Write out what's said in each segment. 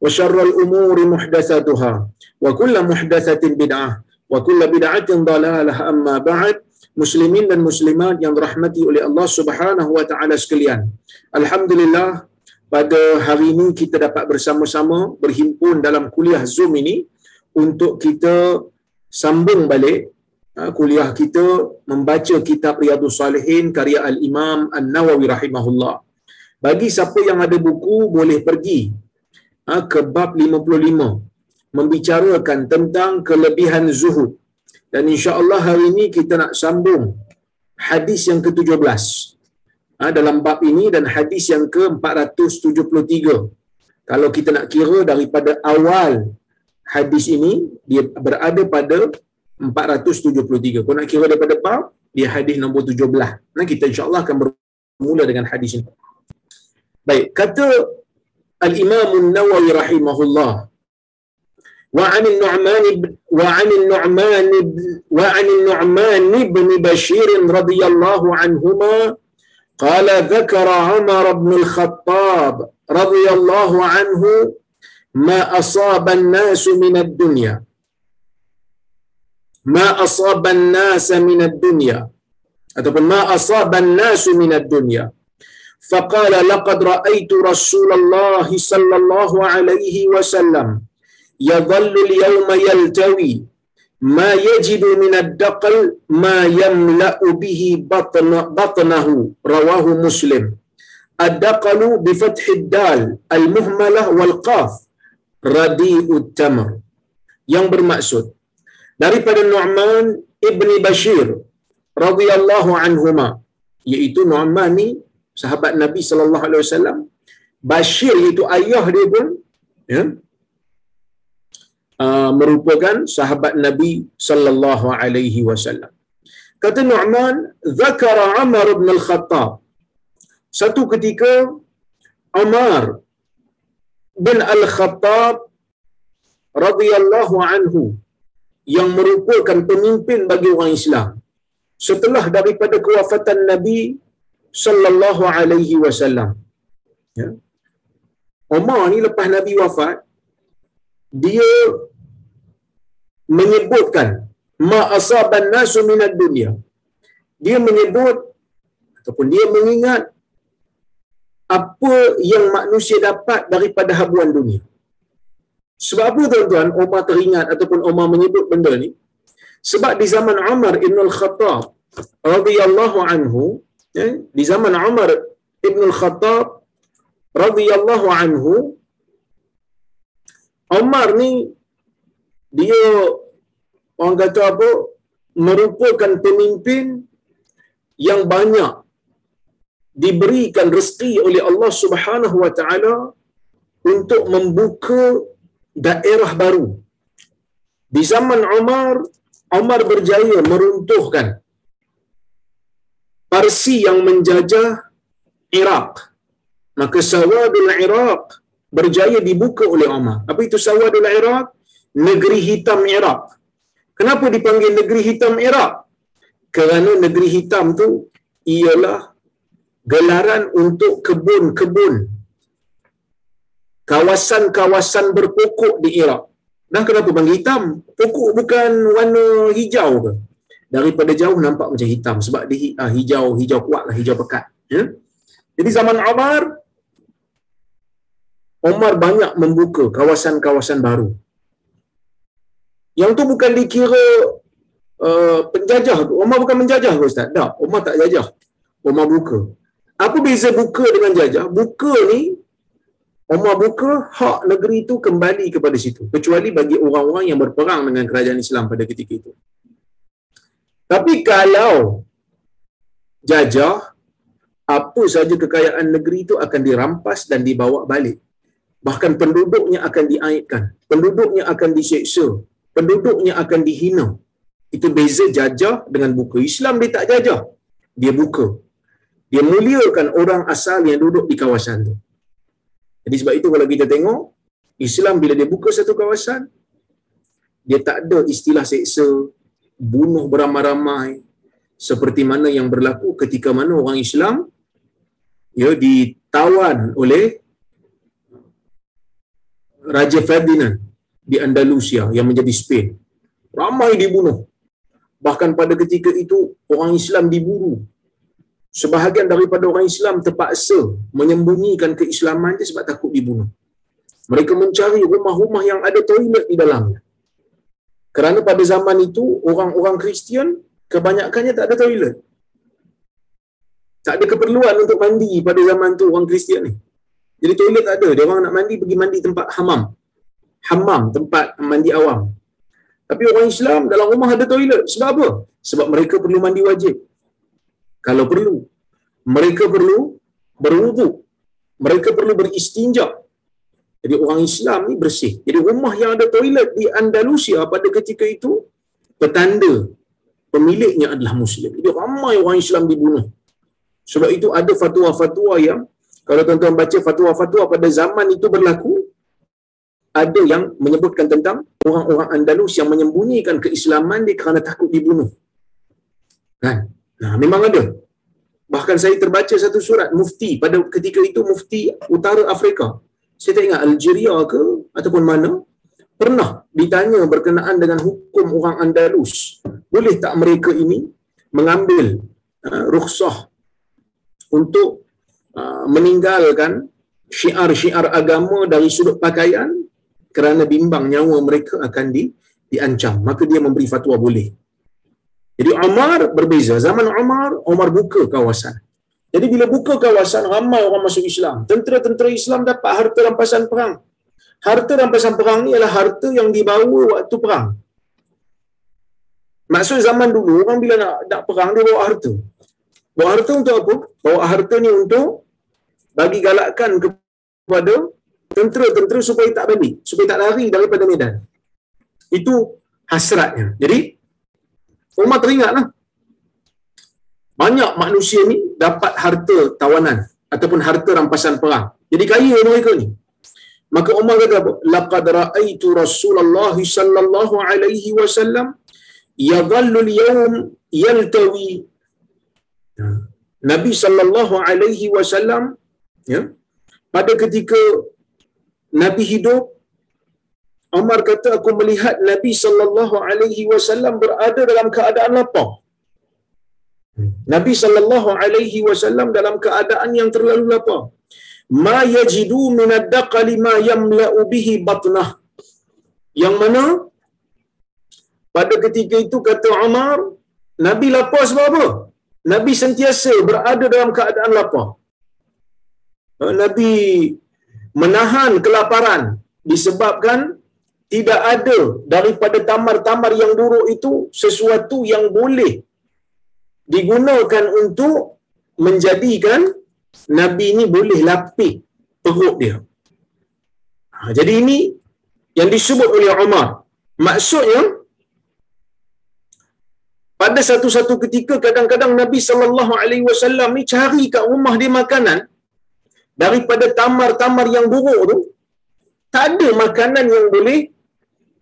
وشر الأمور محدثاتها وكل محدثة بدعة وكل بدعة ضلالة أما بعد muslimin dan muslimat yang dirahmati oleh Allah Subhanahu wa taala sekalian. Alhamdulillah pada hari ini kita dapat bersama-sama berhimpun dalam kuliah Zoom ini untuk kita sambung balik ha, kuliah kita membaca kitab Riyadhus Salihin karya Al-Imam An-Nawawi rahimahullah. Bagi siapa yang ada buku boleh pergi ha, ke bab 55 membicarakan tentang kelebihan zuhud dan insya-Allah hari ini kita nak sambung hadis yang ke-17 ha, dalam bab ini dan hadis yang ke-473. Kalau kita nak kira daripada awal hadis ini dia berada pada 473. Kalau nak kira daripada bab dia hadis nombor 17. Nah kita insya-Allah akan bermula dengan hadis ini. Baik, kata Al-Imam An-Nawawi rahimahullah وعن النعمان وعن النعمان وعن النعمان بن بشير رضي الله عنهما قال ذكر عمر بن الخطاب رضي الله عنه ما أصاب الناس من الدنيا. ما أصاب الناس من الدنيا. ataupun ما أصاب الناس من الدنيا. فقال لقد رأيت رسول الله صلى الله عليه وسلم يظل اليوم يلتوي. ما يجد من الدقل ما يملأ به بطن بطنه. رواه مسلم. الدقل بفتح الدال المهملة والقاف. رديء التمر. Yang bermaksud daripada Nu'man ibni Bashir radhiyallahu anhuma iaitu Nu'man ni sahabat Nabi sallallahu alaihi wasallam Bashir itu ayah dia pun ya Uh, merupakan sahabat Nabi sallallahu alaihi wasallam. Kata Nu'man, "Zakara Umar bin Al-Khattab." Satu ketika Umar bin Al-Khattab radhiyallahu anhu yang merupakan pemimpin bagi orang Islam setelah daripada kewafatan Nabi sallallahu alaihi wasallam. Ya. Umar ni lepas Nabi wafat, dia menyebutkan ma asaban nasu minad dunya dia menyebut ataupun dia mengingat apa yang manusia dapat daripada habuan dunia sebab apa tuan-tuan Umar teringat ataupun Umar menyebut benda ni sebab di zaman Umar Ibn Al-Khattab radhiyallahu anhu ya, di zaman Umar Ibn Al-Khattab radhiyallahu anhu Umar ni dia orang kata apa merupakan pemimpin yang banyak diberikan rezeki oleh Allah Subhanahu wa taala untuk membuka daerah baru. Di zaman Umar, Umar berjaya meruntuhkan Parsi yang menjajah Iraq. Maka Sawadul Iraq berjaya dibuka oleh Umar. Apa itu Sawadul Iraq? Negeri hitam Iraq. Kenapa dipanggil negeri hitam Iraq? Kerana negeri hitam tu ialah gelaran untuk kebun-kebun kawasan-kawasan berpokok di Iraq. Dan kenapa bangga hitam? Pokok bukan warna hijau ke? Daripada jauh nampak macam hitam sebab dia ah, hijau, hijau kuat lah, hijau pekat. Ya? Jadi zaman Umar, Umar banyak membuka kawasan-kawasan baru. Yang tu bukan dikira uh, penjajah. Umar bukan menjajah ke Ustaz? Tak, Umar tak jajah. Umar buka. Apa beza buka dengan jajah? Buka ni Umar buka hak negeri itu kembali kepada situ kecuali bagi orang-orang yang berperang dengan kerajaan Islam pada ketika itu. Tapi kalau jajah apa saja kekayaan negeri itu akan dirampas dan dibawa balik. Bahkan penduduknya akan diaibkan, penduduknya akan diseksa, penduduknya akan dihina. Itu beza jajah dengan buka. Islam dia tak jajah. Dia buka. Dia muliakan orang asal yang duduk di kawasan itu. Jadi sebab itu kalau kita tengok Islam bila dia buka satu kawasan dia tak ada istilah seksa bunuh beramai-ramai seperti mana yang berlaku ketika mana orang Islam ya ditawan oleh Raja Ferdinand di Andalusia yang menjadi Spain. Ramai dibunuh. Bahkan pada ketika itu orang Islam diburu sebahagian daripada orang Islam terpaksa menyembunyikan keislaman dia sebab takut dibunuh. Mereka mencari rumah-rumah yang ada toilet di dalamnya. Kerana pada zaman itu, orang-orang Kristian kebanyakannya tak ada toilet. Tak ada keperluan untuk mandi pada zaman tu orang Kristian ni. Jadi toilet tak ada. Dia orang nak mandi, pergi mandi tempat hamam. Hamam, tempat mandi awam. Tapi orang Islam dalam rumah ada toilet. Sebab apa? Sebab mereka perlu mandi wajib kalau perlu. Mereka perlu berwudu. Mereka perlu beristinja. Jadi orang Islam ni bersih. Jadi rumah yang ada toilet di Andalusia pada ketika itu petanda pemiliknya adalah Muslim. Jadi ramai orang Islam dibunuh. Sebab itu ada fatwa-fatwa yang kalau tuan-tuan baca fatwa-fatwa pada zaman itu berlaku, ada yang menyebutkan tentang orang-orang Andalus yang menyembunyikan keislaman dia kerana takut dibunuh. Kan? Nah, memang ada. Bahkan saya terbaca satu surat mufti pada ketika itu mufti utara Afrika. Saya tak ingat Algeria ke ataupun mana pernah ditanya berkenaan dengan hukum orang Andalus. Boleh tak mereka ini mengambil uh, rukhsah untuk uh, meninggalkan syiar-syiar agama dari sudut pakaian kerana bimbang nyawa mereka akan di, diancam. Maka dia memberi fatwa boleh. Jadi Umar berbeza. Zaman Umar, Umar buka kawasan. Jadi bila buka kawasan, ramai orang masuk Islam. Tentera-tentera Islam dapat harta rampasan perang. Harta rampasan perang ni adalah harta yang dibawa waktu perang. Maksud zaman dulu, orang bila nak, nak perang, dia bawa harta. Bawa harta untuk apa? Bawa harta ni untuk bagi galakkan kepada tentera-tentera supaya tak balik. Supaya tak lari daripada medan. Itu hasratnya. Jadi, Umar teringatlah. Banyak manusia ni dapat harta tawanan ataupun harta rampasan perang. Jadi kaya mereka ni. Maka Umar kata apa? Laqad ra'aitu Rasulullah sallallahu alaihi wasallam yadhallu al-yawm yaltawi. Nabi sallallahu alaihi wasallam ya pada ketika Nabi hidup Umar kata aku melihat Nabi sallallahu alaihi wasallam berada dalam keadaan lapar. Nabi sallallahu alaihi wasallam dalam keadaan yang terlalu lapar. Ma yajidu min ad-daqali ma yamla'u bihi batnah. Yang mana pada ketika itu kata Umar, Nabi lapar sebab apa? Nabi sentiasa berada dalam keadaan lapar. Nabi menahan kelaparan disebabkan tidak ada daripada tamar-tamar yang buruk itu sesuatu yang boleh digunakan untuk menjadikan Nabi ini boleh lapik perut dia. Ha, jadi ini yang disebut oleh Umar. Maksudnya, pada satu-satu ketika kadang-kadang Nabi sallallahu alaihi wasallam ni cari kat rumah dia makanan daripada tamar-tamar yang buruk tu tak ada makanan yang boleh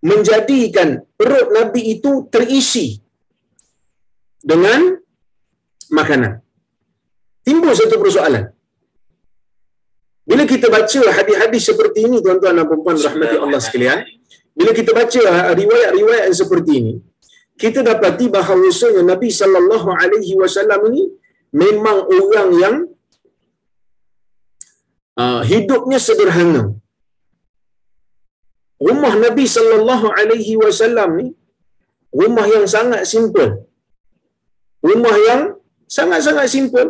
menjadikan perut Nabi itu terisi dengan makanan. timbul satu persoalan. Bila kita baca hadis-hadis seperti ini tuan-tuan dan puan-puan rahmati Allah sekalian, bila kita baca riwayat-riwayat yang seperti ini, kita dapati bahawa Nabi sallallahu alaihi wasallam ini memang orang yang uh, hidupnya sederhana. Rumah Nabi sallallahu alaihi wasallam ni rumah yang sangat simple. Rumah yang sangat-sangat simple.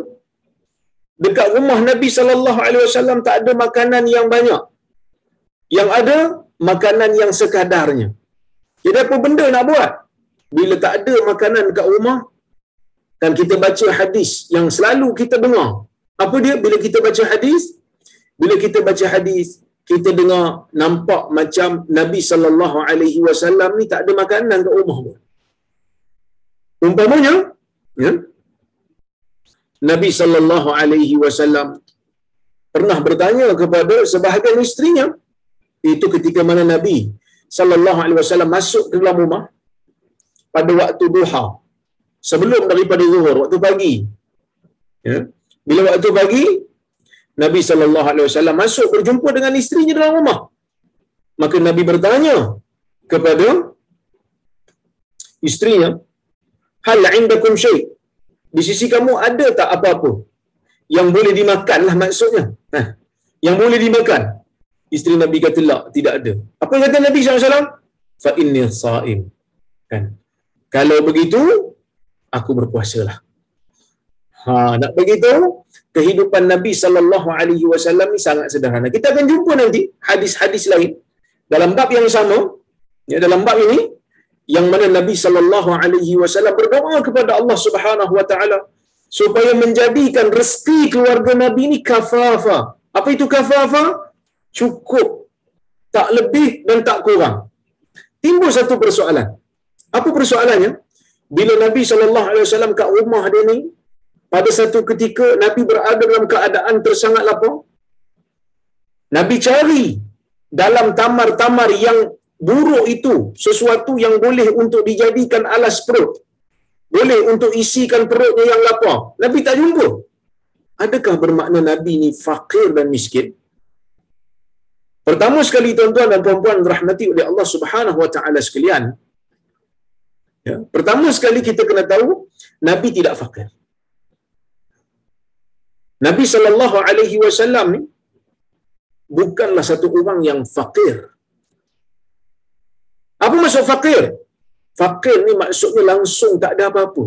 Dekat rumah Nabi sallallahu alaihi wasallam tak ada makanan yang banyak. Yang ada makanan yang sekadarnya. Jadi apa benda nak buat? Bila tak ada makanan dekat rumah, dan kita baca hadis yang selalu kita dengar. Apa dia? Bila kita baca hadis, bila kita baca hadis, kita dengar nampak macam Nabi sallallahu alaihi wasallam ni tak ada makanan kat rumah pun. Umpamanya, ya. Nabi sallallahu alaihi wasallam pernah bertanya kepada sebahagian isterinya itu ketika mana Nabi sallallahu alaihi wasallam masuk ke dalam rumah pada waktu duha sebelum daripada zuhur waktu pagi. Ya. Bila waktu pagi Nabi sallallahu alaihi wasallam masuk berjumpa dengan isterinya dalam rumah. Maka Nabi bertanya kepada isterinya hal indakum syai di sisi kamu ada tak apa-apa? Yang boleh dimakan lah maksudnya. Ha. yang boleh dimakan. Isteri Nabi kata la tidak ada. Apa yang kata Nabi SAW fa inni sa'im. Kan? Kalau begitu aku berpuasalah. Ha nak begitu kehidupan Nabi sallallahu alaihi wasallam ni sangat sederhana. Kita akan jumpa nanti hadis-hadis lain dalam bab yang sama. Ya dalam bab ini yang mana Nabi sallallahu alaihi wasallam berdoa kepada Allah Subhanahu wa taala supaya menjadikan rezeki keluarga Nabi ini kafafa. Apa itu kafafa? Cukup. Tak lebih dan tak kurang. Timbul satu persoalan. Apa persoalannya? Bila Nabi sallallahu alaihi wasallam kat rumah dia ni pada satu ketika Nabi berada dalam keadaan tersangat lapar. Nabi cari dalam tamar-tamar yang buruk itu sesuatu yang boleh untuk dijadikan alas perut. Boleh untuk isikan perutnya yang lapar. Nabi tak jumpa. Adakah bermakna Nabi ni fakir dan miskin? Pertama sekali tuan-tuan dan puan-puan rahmati oleh Allah Subhanahu wa taala sekalian. Ya, pertama sekali kita kena tahu Nabi tidak fakir. Nabi sallallahu alaihi wasallam ni bukanlah satu orang yang fakir. Apa maksud fakir? Fakir ni maksudnya langsung tak ada apa-apa.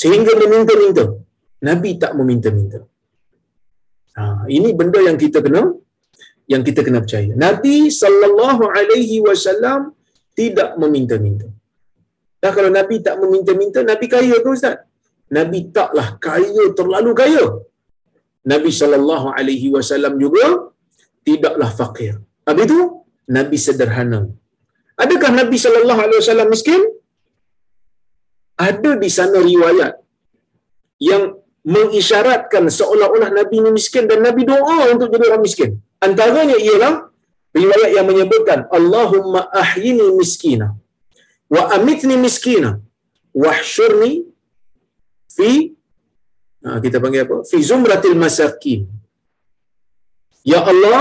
Sehingga meminta-minta. Nabi tak meminta-minta. Ha, ini benda yang kita kena yang kita kena percaya. Nabi sallallahu alaihi wasallam tidak meminta-minta. Dah kalau Nabi tak meminta-minta, Nabi kaya ke Ustaz? Nabi taklah kaya terlalu kaya. Nabi sallallahu alaihi wasallam juga tidaklah fakir. Habis itu Nabi sederhana. Adakah Nabi sallallahu alaihi wasallam miskin? Ada di sana riwayat yang mengisyaratkan seolah-olah Nabi ini miskin dan Nabi doa untuk jadi orang miskin. Antaranya ialah riwayat yang menyebutkan Allahumma ahyini miskina wa amitni miskina wahsyurni fi ha, kita panggil apa? Fi zumratil masakin. Ya Allah,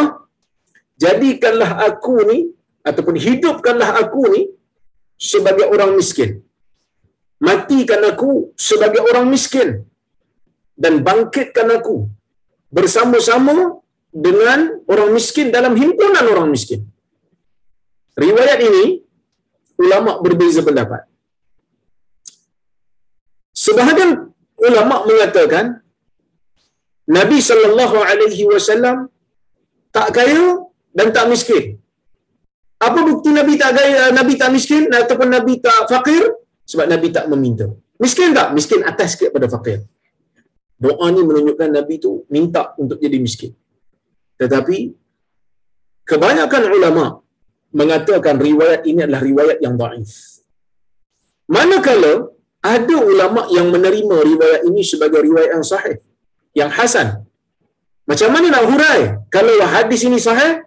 jadikanlah aku ni ataupun hidupkanlah aku ni sebagai orang miskin. Matikan aku sebagai orang miskin dan bangkitkan aku bersama-sama dengan orang miskin dalam himpunan orang miskin. Riwayat ini ulama berbeza pendapat. Sebahagian ulama mengatakan Nabi sallallahu alaihi wasallam tak kaya dan tak miskin. Apa bukti Nabi tak gaya, Nabi tak miskin ataupun Nabi tak fakir? Sebab Nabi tak meminta. Miskin tak? Miskin atas sikit pada fakir. Doa ni menunjukkan Nabi tu minta untuk jadi miskin. Tetapi kebanyakan ulama mengatakan riwayat ini adalah riwayat yang daif. Manakala ada ulama yang menerima riwayat ini sebagai riwayat yang sahih, yang hasan. Macam mana nak hurai kalau hadis ini sahih?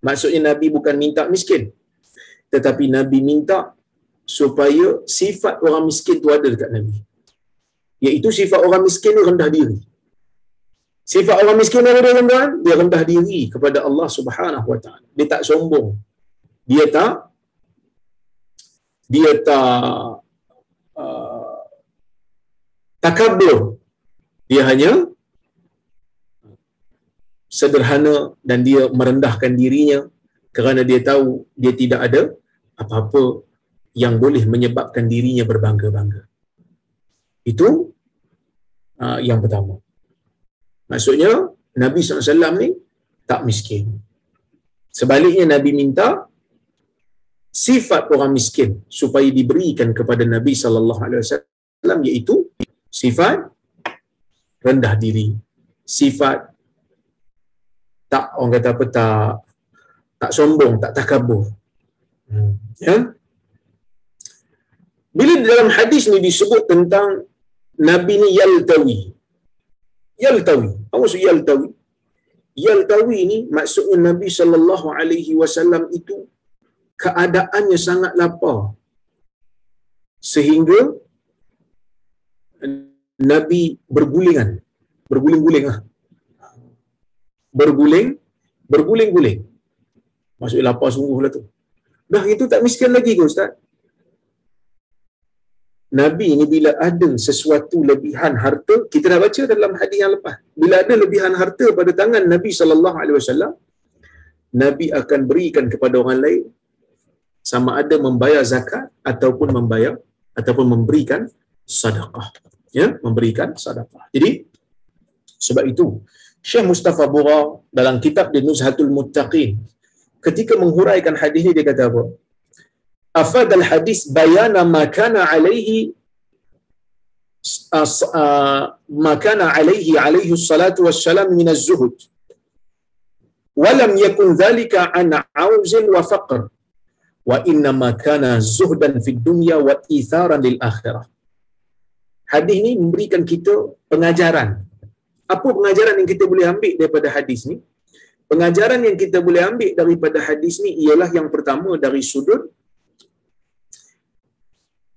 Maksudnya Nabi bukan minta miskin. Tetapi Nabi minta supaya sifat orang miskin tu ada dekat Nabi. Iaitu sifat orang miskin ni rendah diri. Sifat orang miskin apa dia tuan Dia rendah diri kepada Allah Subhanahu Wa Taala. Dia tak sombong. Dia tak dia tak uh, takabur. Dia hanya sederhana dan dia merendahkan dirinya kerana dia tahu dia tidak ada apa-apa yang boleh menyebabkan dirinya berbangga-bangga. Itu uh, yang pertama. Maksudnya Nabi SAW ni tak miskin. Sebaliknya Nabi minta sifat orang miskin supaya diberikan kepada Nabi sallallahu alaihi wasallam iaitu sifat rendah diri, sifat tak orang kata apa tak tak sombong, tak takabur. Hmm. Ya. Bila dalam hadis ni disebut tentang Nabi ni yaltawi. Yaltawi. Apa maksud yaltawi? Yaltawi ni maksudnya Nabi sallallahu alaihi wasallam itu keadaannya sangat lapar. Sehingga Nabi bergulingan. Berguling-guling lah. Berguling, berguling-guling. Maksudnya lapar sungguh lah tu. Dah itu tak miskin lagi ke Ustaz? Nabi ni bila ada sesuatu lebihan harta, kita dah baca dalam hadis yang lepas. Bila ada lebihan harta pada tangan Nabi sallallahu alaihi wasallam, Nabi akan berikan kepada orang lain sama ada membayar zakat ataupun membayar ataupun memberikan sedekah. Ya, memberikan sedekah. Jadi sebab itu Syekh Mustafa Bura dalam kitab di Nuzhatul Muttaqin ketika menghuraikan hadis ini dia kata apa? Afad al-hadis bayana ma kana alaihi ما كان عليه عليه الصلاة والسلام من الزهد ولم يكن ذلك عن عوز وفقر wa inna ma kana zuhdan fid dunya wa itharan lil akhirah. Hadis ni memberikan kita pengajaran. apa pengajaran yang kita boleh ambil daripada hadis ni? Pengajaran yang kita boleh ambil daripada hadis ni ialah yang pertama dari sudut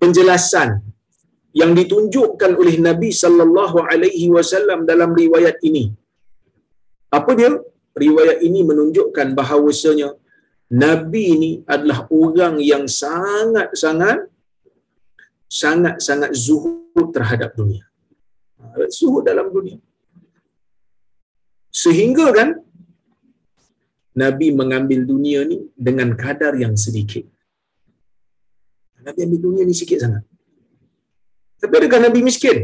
penjelasan yang ditunjukkan oleh Nabi sallallahu alaihi wasallam dalam riwayat ini. Apa dia? Riwayat ini menunjukkan bahawasanya Nabi ni adalah orang yang sangat-sangat sangat-sangat zuhud terhadap dunia. Zuhud dalam dunia. Sehingga kan Nabi mengambil dunia ni dengan kadar yang sedikit. Nabi ambil dunia ni sikit sangat. Tapi adakah Nabi miskin?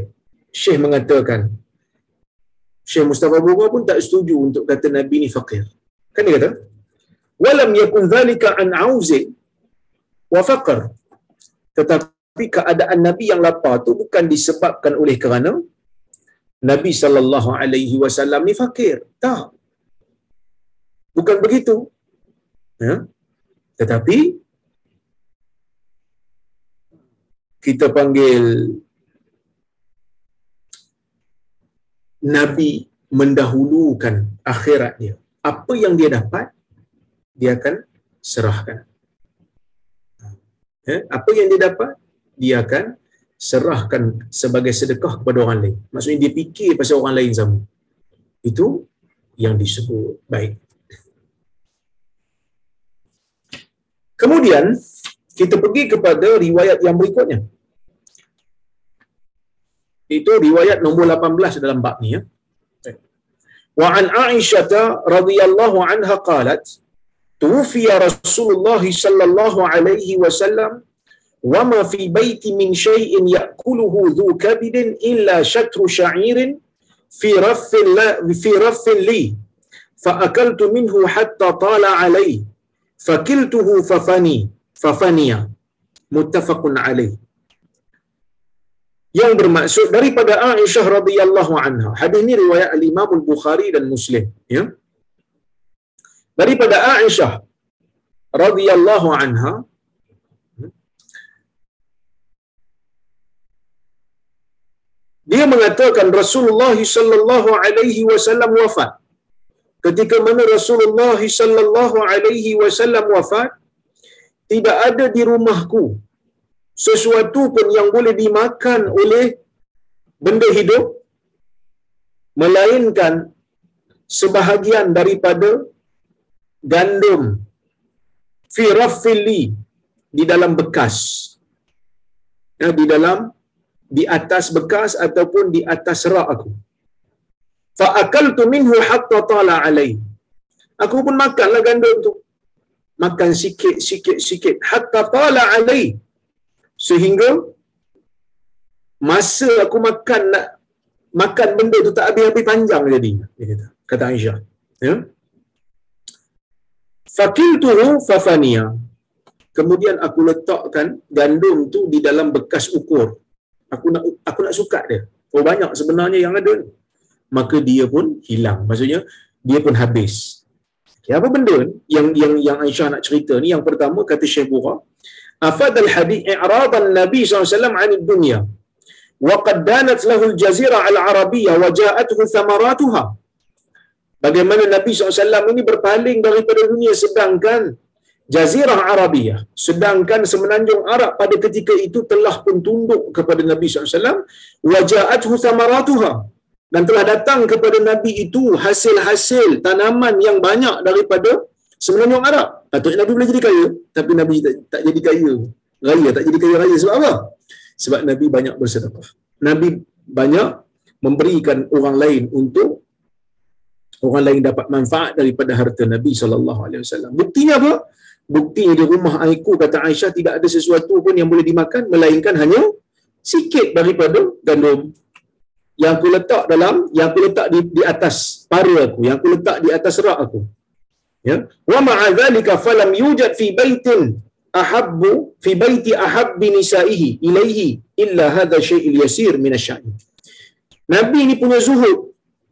Syekh mengatakan, Syekh Mustafa Bura pun tak setuju untuk kata Nabi ni fakir. Kan dia kata, walam yakun dhalika an auzin wa faqr tetapi keadaan nabi yang lapar tu bukan disebabkan oleh kerana nabi sallallahu alaihi wasallam ni fakir. Tak. Bukan begitu. Ya. Tetapi kita panggil nabi mendahulukan akhirat dia apa yang dia dapat dia akan serahkan. Ya, apa yang dia dapat, dia akan serahkan sebagai sedekah kepada orang lain. Maksudnya dia fikir pasal orang lain sama. Itu yang disebut baik. Kemudian kita pergi kepada riwayat yang berikutnya. Itu riwayat nombor 18 dalam bab ni ya. Wa an Aisyah radhiyallahu anha qalat tufiya Rasulullah sallallahu alaihi wasallam وما في بيت من شيء يأكله ذو كبد إلا شتر شعير في رف في رف لي فأكلت منه حتى طال عليه فكلته ففني ففني متفق عليه yang bermaksud daripada Aisyah radhiyallahu anha. Hadis ini riwayat Al-Imam Al-Bukhari dan Muslim, ya. daripada Aisyah radhiyallahu anha dia mengatakan Rasulullah sallallahu alaihi wasallam wafat. Ketika mana Rasulullah sallallahu alaihi wasallam wafat tidak ada di rumahku sesuatu pun yang boleh dimakan oleh benda hidup melainkan sebahagian daripada gandum fi raffili di dalam bekas. Ya, di dalam di atas bekas ataupun di atas rak aku. Fa akaltu minhu hatta tala alai. Aku pun makanlah gandum tu makan sikit sikit sikit. Hatta tala alai. Sehingga masa aku makan nak makan benda tu tak habis-habis panjang jadi dia kata kata Aisyah. Ya? Fakiltuhu fafania kemudian aku letakkan gandum tu di dalam bekas ukur aku nak aku nak sukat dia. Oh banyak sebenarnya yang ada. Maka dia pun hilang. Maksudnya dia pun habis. Okay, apa benda yang yang yang Aisyah nak cerita ni yang pertama kata Syekh Bura afad al hadith i'radan nabi SAW an dunya wa qad danat lahu al jazira al arabiyyah wa ja'atuhu thamaratuha. Bagaimana nabi SAW ini berpaling daripada dunia sedangkan Jazirah Arabia. Sedangkan semenanjung Arab pada ketika itu telah pun tunduk kepada Nabi SAW. Waja'athu thamaratuha. Dan telah datang kepada Nabi itu hasil-hasil tanaman yang banyak daripada semenanjung Arab. Patutnya Nabi boleh jadi kaya. Tapi Nabi tak, tak jadi kaya. Raya tak jadi kaya raya. Sebab apa? Sebab Nabi banyak bersedekah. Nabi banyak memberikan orang lain untuk orang lain dapat manfaat daripada harta Nabi sallallahu alaihi wasallam. Buktinya apa? Bukti di rumah aku kata Aisyah tidak ada sesuatu pun yang boleh dimakan melainkan hanya sikit daripada gandum. Yang aku letak dalam yang aku letak di, di atas paru aku yang aku letak di atas rak aku. Ya? Wa ma'a dhalika falam yujad fi baitin ahabbu fi baiti ahabbi nisaihi ilaihi illa hadha syai'il yasir min asy Nabi ni punya zuhud.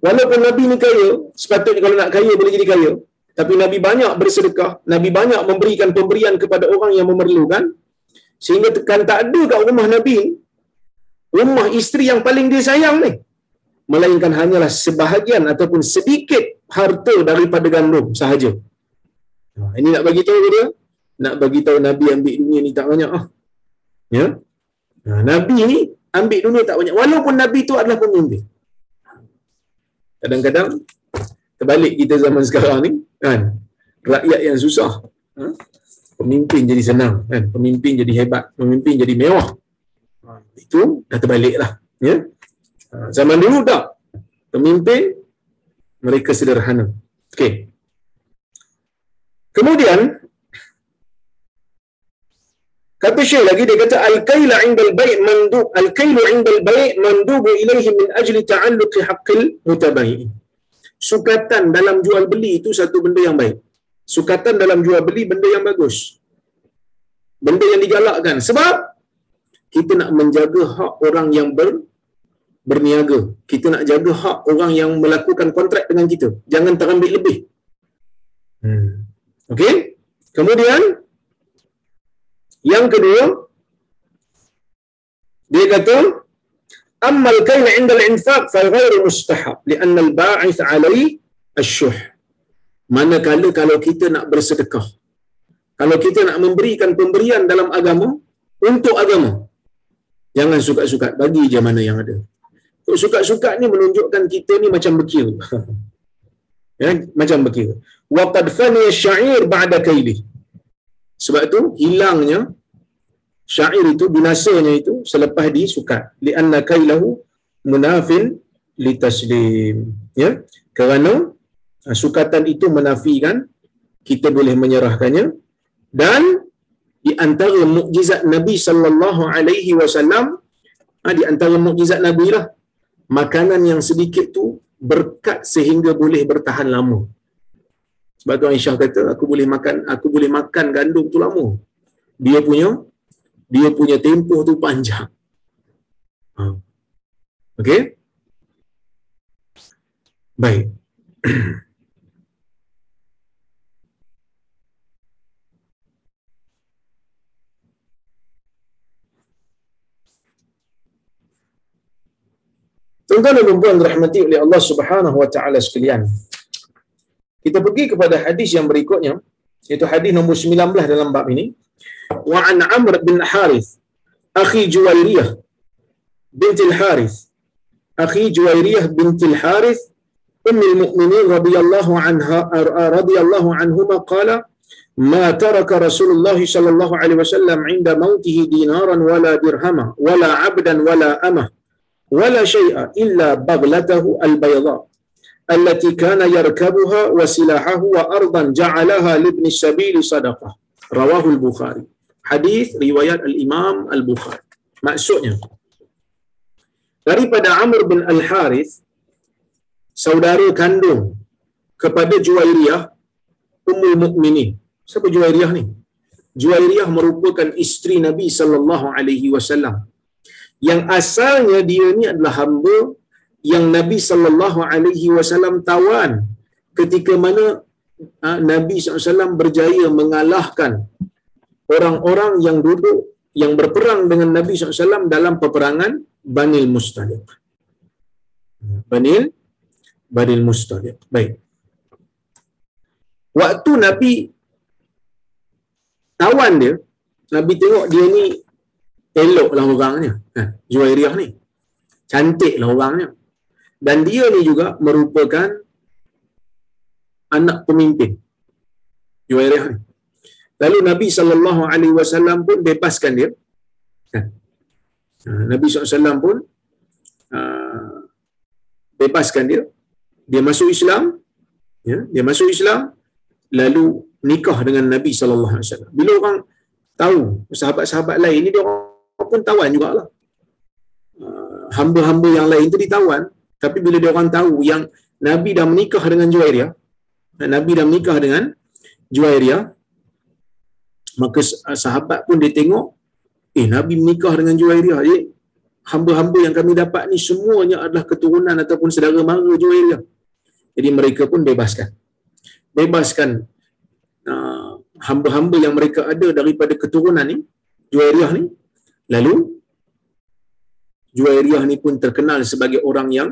Walaupun Nabi ni kaya sepatutnya kalau nak kaya boleh jadi kaya tapi Nabi banyak bersedekah, Nabi banyak memberikan pemberian kepada orang yang memerlukan, sehingga tekan tak ada kat rumah Nabi, rumah isteri yang paling dia sayang ni, melainkan hanyalah sebahagian ataupun sedikit harta daripada gandum sahaja. Ini nak bagi tahu dia, nak bagi tahu Nabi ambil dunia ni tak banyak ah. Ya. Nabi ni ambil dunia tak banyak walaupun Nabi tu adalah pemimpin. Kadang-kadang terbalik kita zaman sekarang ni kan? Rakyat yang susah. Ha? pemimpin jadi senang kan? Pemimpin jadi hebat pemimpin jadi mewah. Itu dah terbalik lah ya? Ha, zaman dulu tak. Pemimpin mereka sederhana. Okey. Kemudian kata Syekh lagi dia kata al-kaila 'inda al-bai' mandub al-kailu 'inda al-bai' mandub ilayhi min ajli ta'alluq haqqil mutabayyin sukatan dalam jual beli itu satu benda yang baik. Sukatan dalam jual beli benda yang bagus. Benda yang digalakkan. Sebab kita nak menjaga hak orang yang ber, berniaga. Kita nak jaga hak orang yang melakukan kontrak dengan kita. Jangan terambil lebih. Hmm. Okey? Kemudian yang kedua dia kata أما الكيل عند الإنفاق فغير مستحب لأن الباعث عليه الشح manakala kalau kita nak bersedekah kalau kita nak memberikan pemberian dalam agama untuk agama jangan suka-suka bagi je mana yang ada suka-suka ni menunjukkan kita ni macam bekil ya macam bekil wa qad fani syair ba'da kaili sebab tu hilangnya syair itu binasanya itu selepas disukat. Lianna kailahu munafin litaslim. Ya? Kerana uh, sukatan itu menafikan kita boleh menyerahkannya. Dan di antara mukjizat Nabi sallallahu alaihi wasallam ha, di antara mukjizat Nabi lah makanan yang sedikit tu berkat sehingga boleh bertahan lama. Sebab tu Aisyah kata aku boleh makan aku boleh makan gandum tu lama. Dia punya dia punya tempoh tu panjang. Ha. Okey? Baik. Tuan-tuan dan puan rahmati oleh Allah Subhanahu wa taala sekalian. Kita pergi kepada hadis yang berikutnya, iaitu hadis nombor 19 dalam bab ini. وعن عمرو بن حارث أخي جويرية بنت الحارث. akhi Juwairiyah binti Al-Harith أم المؤمنين رضي الله عنها رضي الله عنهما قال ما ترك رسول الله صلى الله عليه وسلم عند موته دينارا ولا درهما ولا عبدا ولا أمة ولا شيء إلا بغلته البيضاء التي كان يركبها وسلاحه وأرضا جعلها لابن السبيل صدقة. رواه البخاري. hadis riwayat al-Imam al-Bukhari. Maksudnya daripada Amr bin Al-Harith saudara kandung kepada Juwairiyah ummul mukminin. Siapa Juwairiyah ni? Juwairiyah merupakan isteri Nabi sallallahu alaihi wasallam yang asalnya dia ni adalah hamba yang Nabi sallallahu alaihi wasallam tawan ketika mana ah, Nabi SAW berjaya mengalahkan orang-orang yang duduk yang berperang dengan Nabi SAW dalam peperangan Banil Mustaliq. Banil Banil Mustaliq. Baik. Waktu Nabi tawan dia, Nabi tengok dia ni eloklah orangnya. Kan? Juwairiyah ni. Cantiklah orangnya. Dan dia ni juga merupakan anak pemimpin. Juwairiyah ni. Lalu Nabi sallallahu alaihi wasallam pun bebaskan dia. Kan? Nabi SAW pun uh, bebaskan dia. Dia masuk Islam. Ya, dia masuk Islam. Lalu nikah dengan Nabi sallallahu alaihi wasallam. Bila orang tahu sahabat-sahabat lain ni dia orang pun tawan jugalah. Uh, hamba-hamba yang lain tu ditawan tapi bila dia orang tahu yang Nabi dah menikah dengan Juwairiyah, Nabi dah menikah dengan Juwairiyah, maka sahabat pun dia tengok, eh Nabi menikah dengan Juwairiyah. Eh, hamba-hamba yang kami dapat ni semuanya adalah keturunan ataupun saudara mara Juwairiyah. Jadi mereka pun bebaskan. Bebaskan uh, hamba-hamba yang mereka ada daripada keturunan ni, Juwairiyah ni. Lalu, Juwairiyah ni pun terkenal sebagai orang yang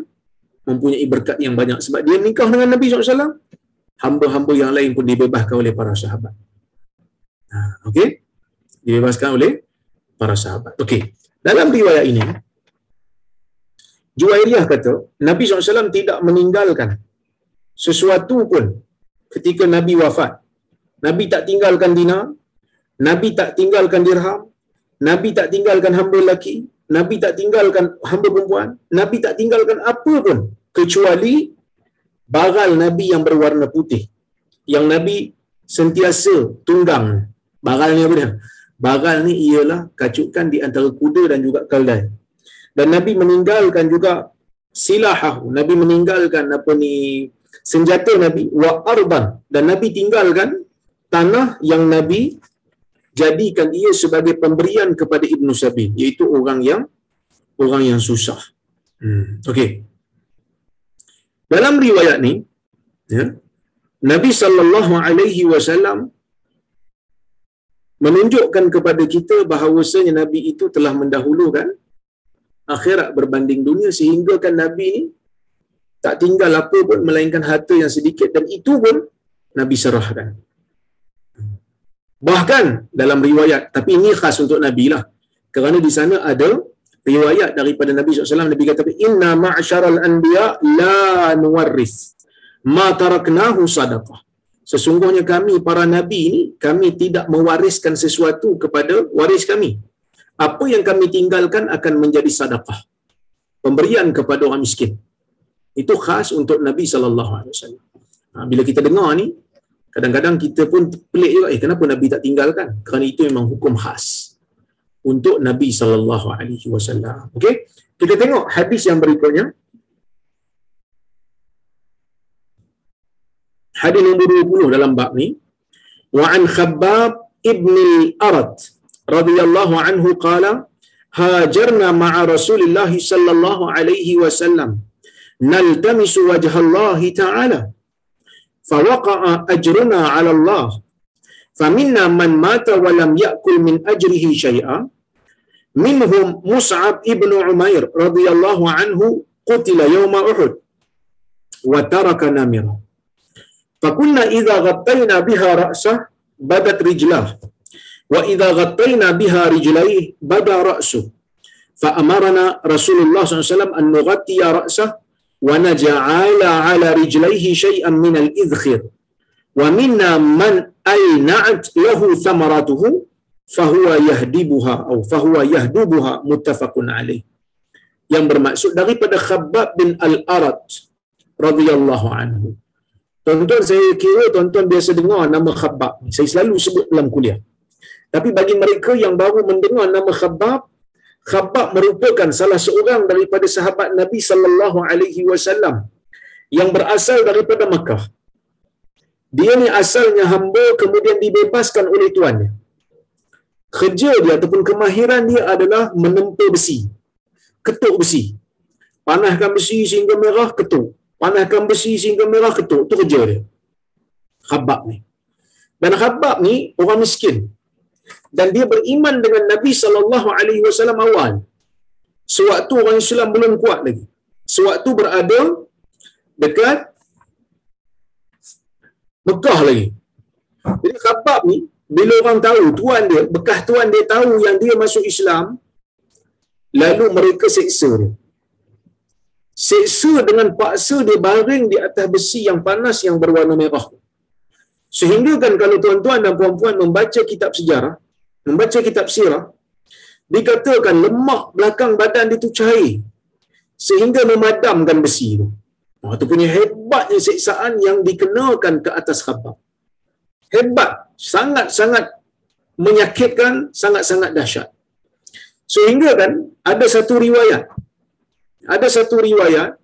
mempunyai berkat yang banyak. Sebab dia menikah dengan Nabi SAW, hamba-hamba yang lain pun dibebaskan oleh para sahabat. Ha, okey? Dibebaskan oleh para sahabat. Okey. Dalam riwayat ini, Juwairiyah kata, Nabi SAW tidak meninggalkan sesuatu pun ketika Nabi wafat. Nabi tak tinggalkan dinar, Nabi tak tinggalkan dirham, Nabi tak tinggalkan hamba lelaki, Nabi tak tinggalkan hamba perempuan, Nabi tak tinggalkan apa pun kecuali baral Nabi yang berwarna putih. Yang Nabi sentiasa tunggang. Baral ni apa dia? Baral ni ialah kacukan di antara kuda dan juga kaldai. Dan Nabi meninggalkan juga silahahu. Nabi meninggalkan apa ni senjata Nabi wa arban dan Nabi tinggalkan tanah yang Nabi jadikan ia sebagai pemberian kepada Ibnu Sabil iaitu orang yang orang yang susah. Hmm. Okey. Dalam riwayat ni ya, Nabi sallallahu alaihi wasallam menunjukkan kepada kita bahawasanya Nabi itu telah mendahulukan akhirat berbanding dunia sehingga kan Nabi ni tak tinggal apa pun melainkan harta yang sedikit dan itu pun Nabi serahkan. Bahkan dalam riwayat, tapi ini khas untuk Nabi lah. Kerana di sana ada riwayat daripada Nabi SAW, Nabi kata, Inna ma'asyaral anbiya la nuwarris ma taraknahu sadaqah. Sesungguhnya kami, para Nabi ini, kami tidak mewariskan sesuatu kepada waris kami. Apa yang kami tinggalkan akan menjadi sadaqah. Pemberian kepada orang miskin. Itu khas untuk Nabi SAW. Ha, bila kita dengar ni, kadang-kadang kita pun pelik juga eh kenapa nabi tak tinggalkan kerana itu memang hukum khas untuk nabi sallallahu alaihi wasallam okey kita tengok hadis yang berikutnya hadis nombor 20 dalam bab ni wa an khabbab ibn al-arad radhiyallahu anhu qala hajarna ma'a rasulillah sallallahu alaihi wasallam naltamisu wajha Allah ta'ala فوقع أجرنا على الله فمنا من مات ولم يأكل من أجره شيئا منهم مصعب ابن عمير رضي الله عنه قتل يوم أحد وترك نمرة فكنا إذا غطينا بها رأسه بدت رجلاه وإذا غطينا بها رجليه بدا رأسه. فأمرنا رسول الله صلى الله عليه وسلم أن نغطي رأسه ونجعل على رجليه شيئا من الإذخر. ومنا من أينعت له ثمرته فهو يهدبها أو فهو يهدبها متفق عليه. Yang bermaksud daripada Khabbab bin Al-Arat radhiyallahu anhu. Tuan-tuan saya kira tuan-tuan biasa dengar nama Khabbab. Saya selalu sebut dalam kuliah. Tapi bagi mereka yang baru mendengar nama Khabbab, Khabbab merupakan salah seorang daripada sahabat Nabi sallallahu alaihi wasallam yang berasal daripada Mekah. Dia ni asalnya hamba kemudian dibebaskan oleh tuannya. Kerja dia ataupun kemahiran dia adalah menempa besi. Ketuk besi. Panahkan besi sehingga merah, ketuk. Panahkan besi sehingga merah, ketuk. Itu kerja dia. Khabbab ni. Dan Khabbab ni orang miskin dan dia beriman dengan Nabi sallallahu alaihi wasallam awal. Sewaktu orang Islam belum kuat lagi. Sewaktu berada dekat Mekah lagi. Jadi Khabbab ni bila orang tahu tuan dia, bekas tuan dia tahu yang dia masuk Islam, lalu mereka seksa dia. Seksa dengan paksa dia baring di atas besi yang panas yang berwarna merah. Sehingga kan kalau tuan-tuan dan puan-puan membaca kitab sejarah, membaca kitab sirah, dikatakan lemak belakang badan dia tu cair sehingga memadamkan besi tu. Oh, itu punya hebatnya siksaan yang dikenakan ke atas khabab. Hebat. Sangat-sangat menyakitkan, sangat-sangat dahsyat. Sehingga kan, ada satu riwayat. Ada satu riwayat,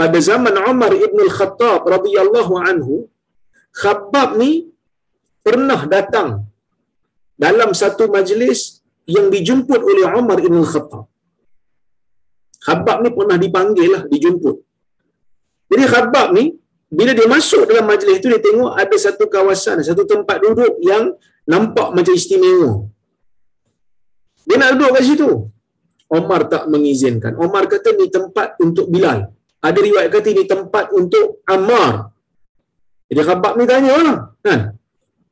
pada zaman Umar ibn al-Khattab radhiyallahu anhu, Khabbab ni pernah datang dalam satu majlis yang dijemput oleh Umar ibn Khattab. Khabbab ni pernah dipanggil lah, dijemput. Jadi Khabbab ni, bila dia masuk dalam majlis tu, dia tengok ada satu kawasan, satu tempat duduk yang nampak macam istimewa. Dia nak duduk kat situ. Omar tak mengizinkan. Omar kata ni tempat untuk Bilal. Ada riwayat kata ni tempat untuk Ammar. Jadi Khabbab ni tanya lah. Kan?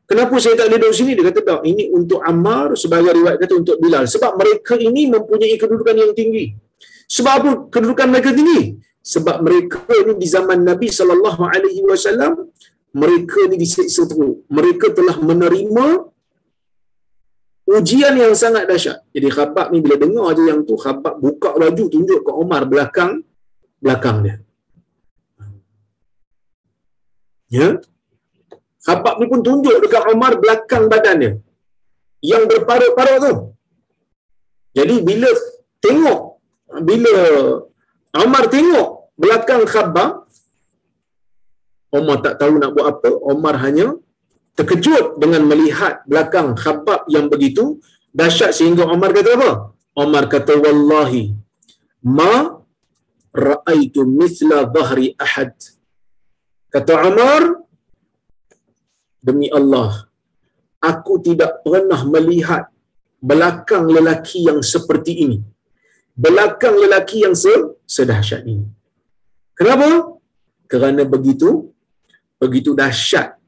Kenapa saya tak duduk sini? Dia kata tak. Ini untuk Ammar sebagai riwayat kata untuk Bilal. Sebab mereka ini mempunyai kedudukan yang tinggi. Sebab apa kedudukan mereka tinggi? Sebab mereka ini di zaman Nabi wasallam mereka ini disiksa teruk. Mereka telah menerima ujian yang sangat dahsyat. Jadi Khabbab ni bila dengar aja yang tu Khabbab buka baju tunjuk ke Omar belakang belakang dia. Ya. Khabbab ni pun tunjuk dekat Omar belakang badan dia. Yang berparut-parut tu. Jadi bila tengok, bila Omar tengok belakang Khabbab, Omar tak tahu nak buat apa. Omar hanya terkejut dengan melihat belakang Khabbab yang begitu dahsyat sehingga Omar kata apa? Omar kata, Wallahi, ma ra'aitu misla zahri ahad. Kata Omar, demi Allah aku tidak pernah melihat belakang lelaki yang seperti ini belakang lelaki yang sedahsyat ini kenapa kerana begitu begitu dahsyat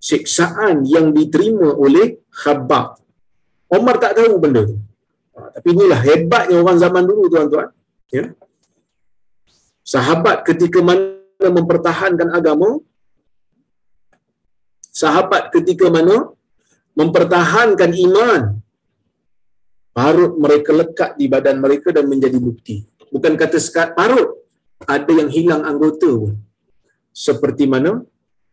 siksaan yang diterima oleh Khabbab. Omar tak tahu benda tu. Ha, tapi inilah hebatnya orang zaman dulu tuan-tuan. Ya. Sahabat ketika mana mempertahankan agama sahabat ketika mana mempertahankan iman parut mereka lekat di badan mereka dan menjadi bukti. Bukan kata sekat parut ada yang hilang anggota pun. Seperti mana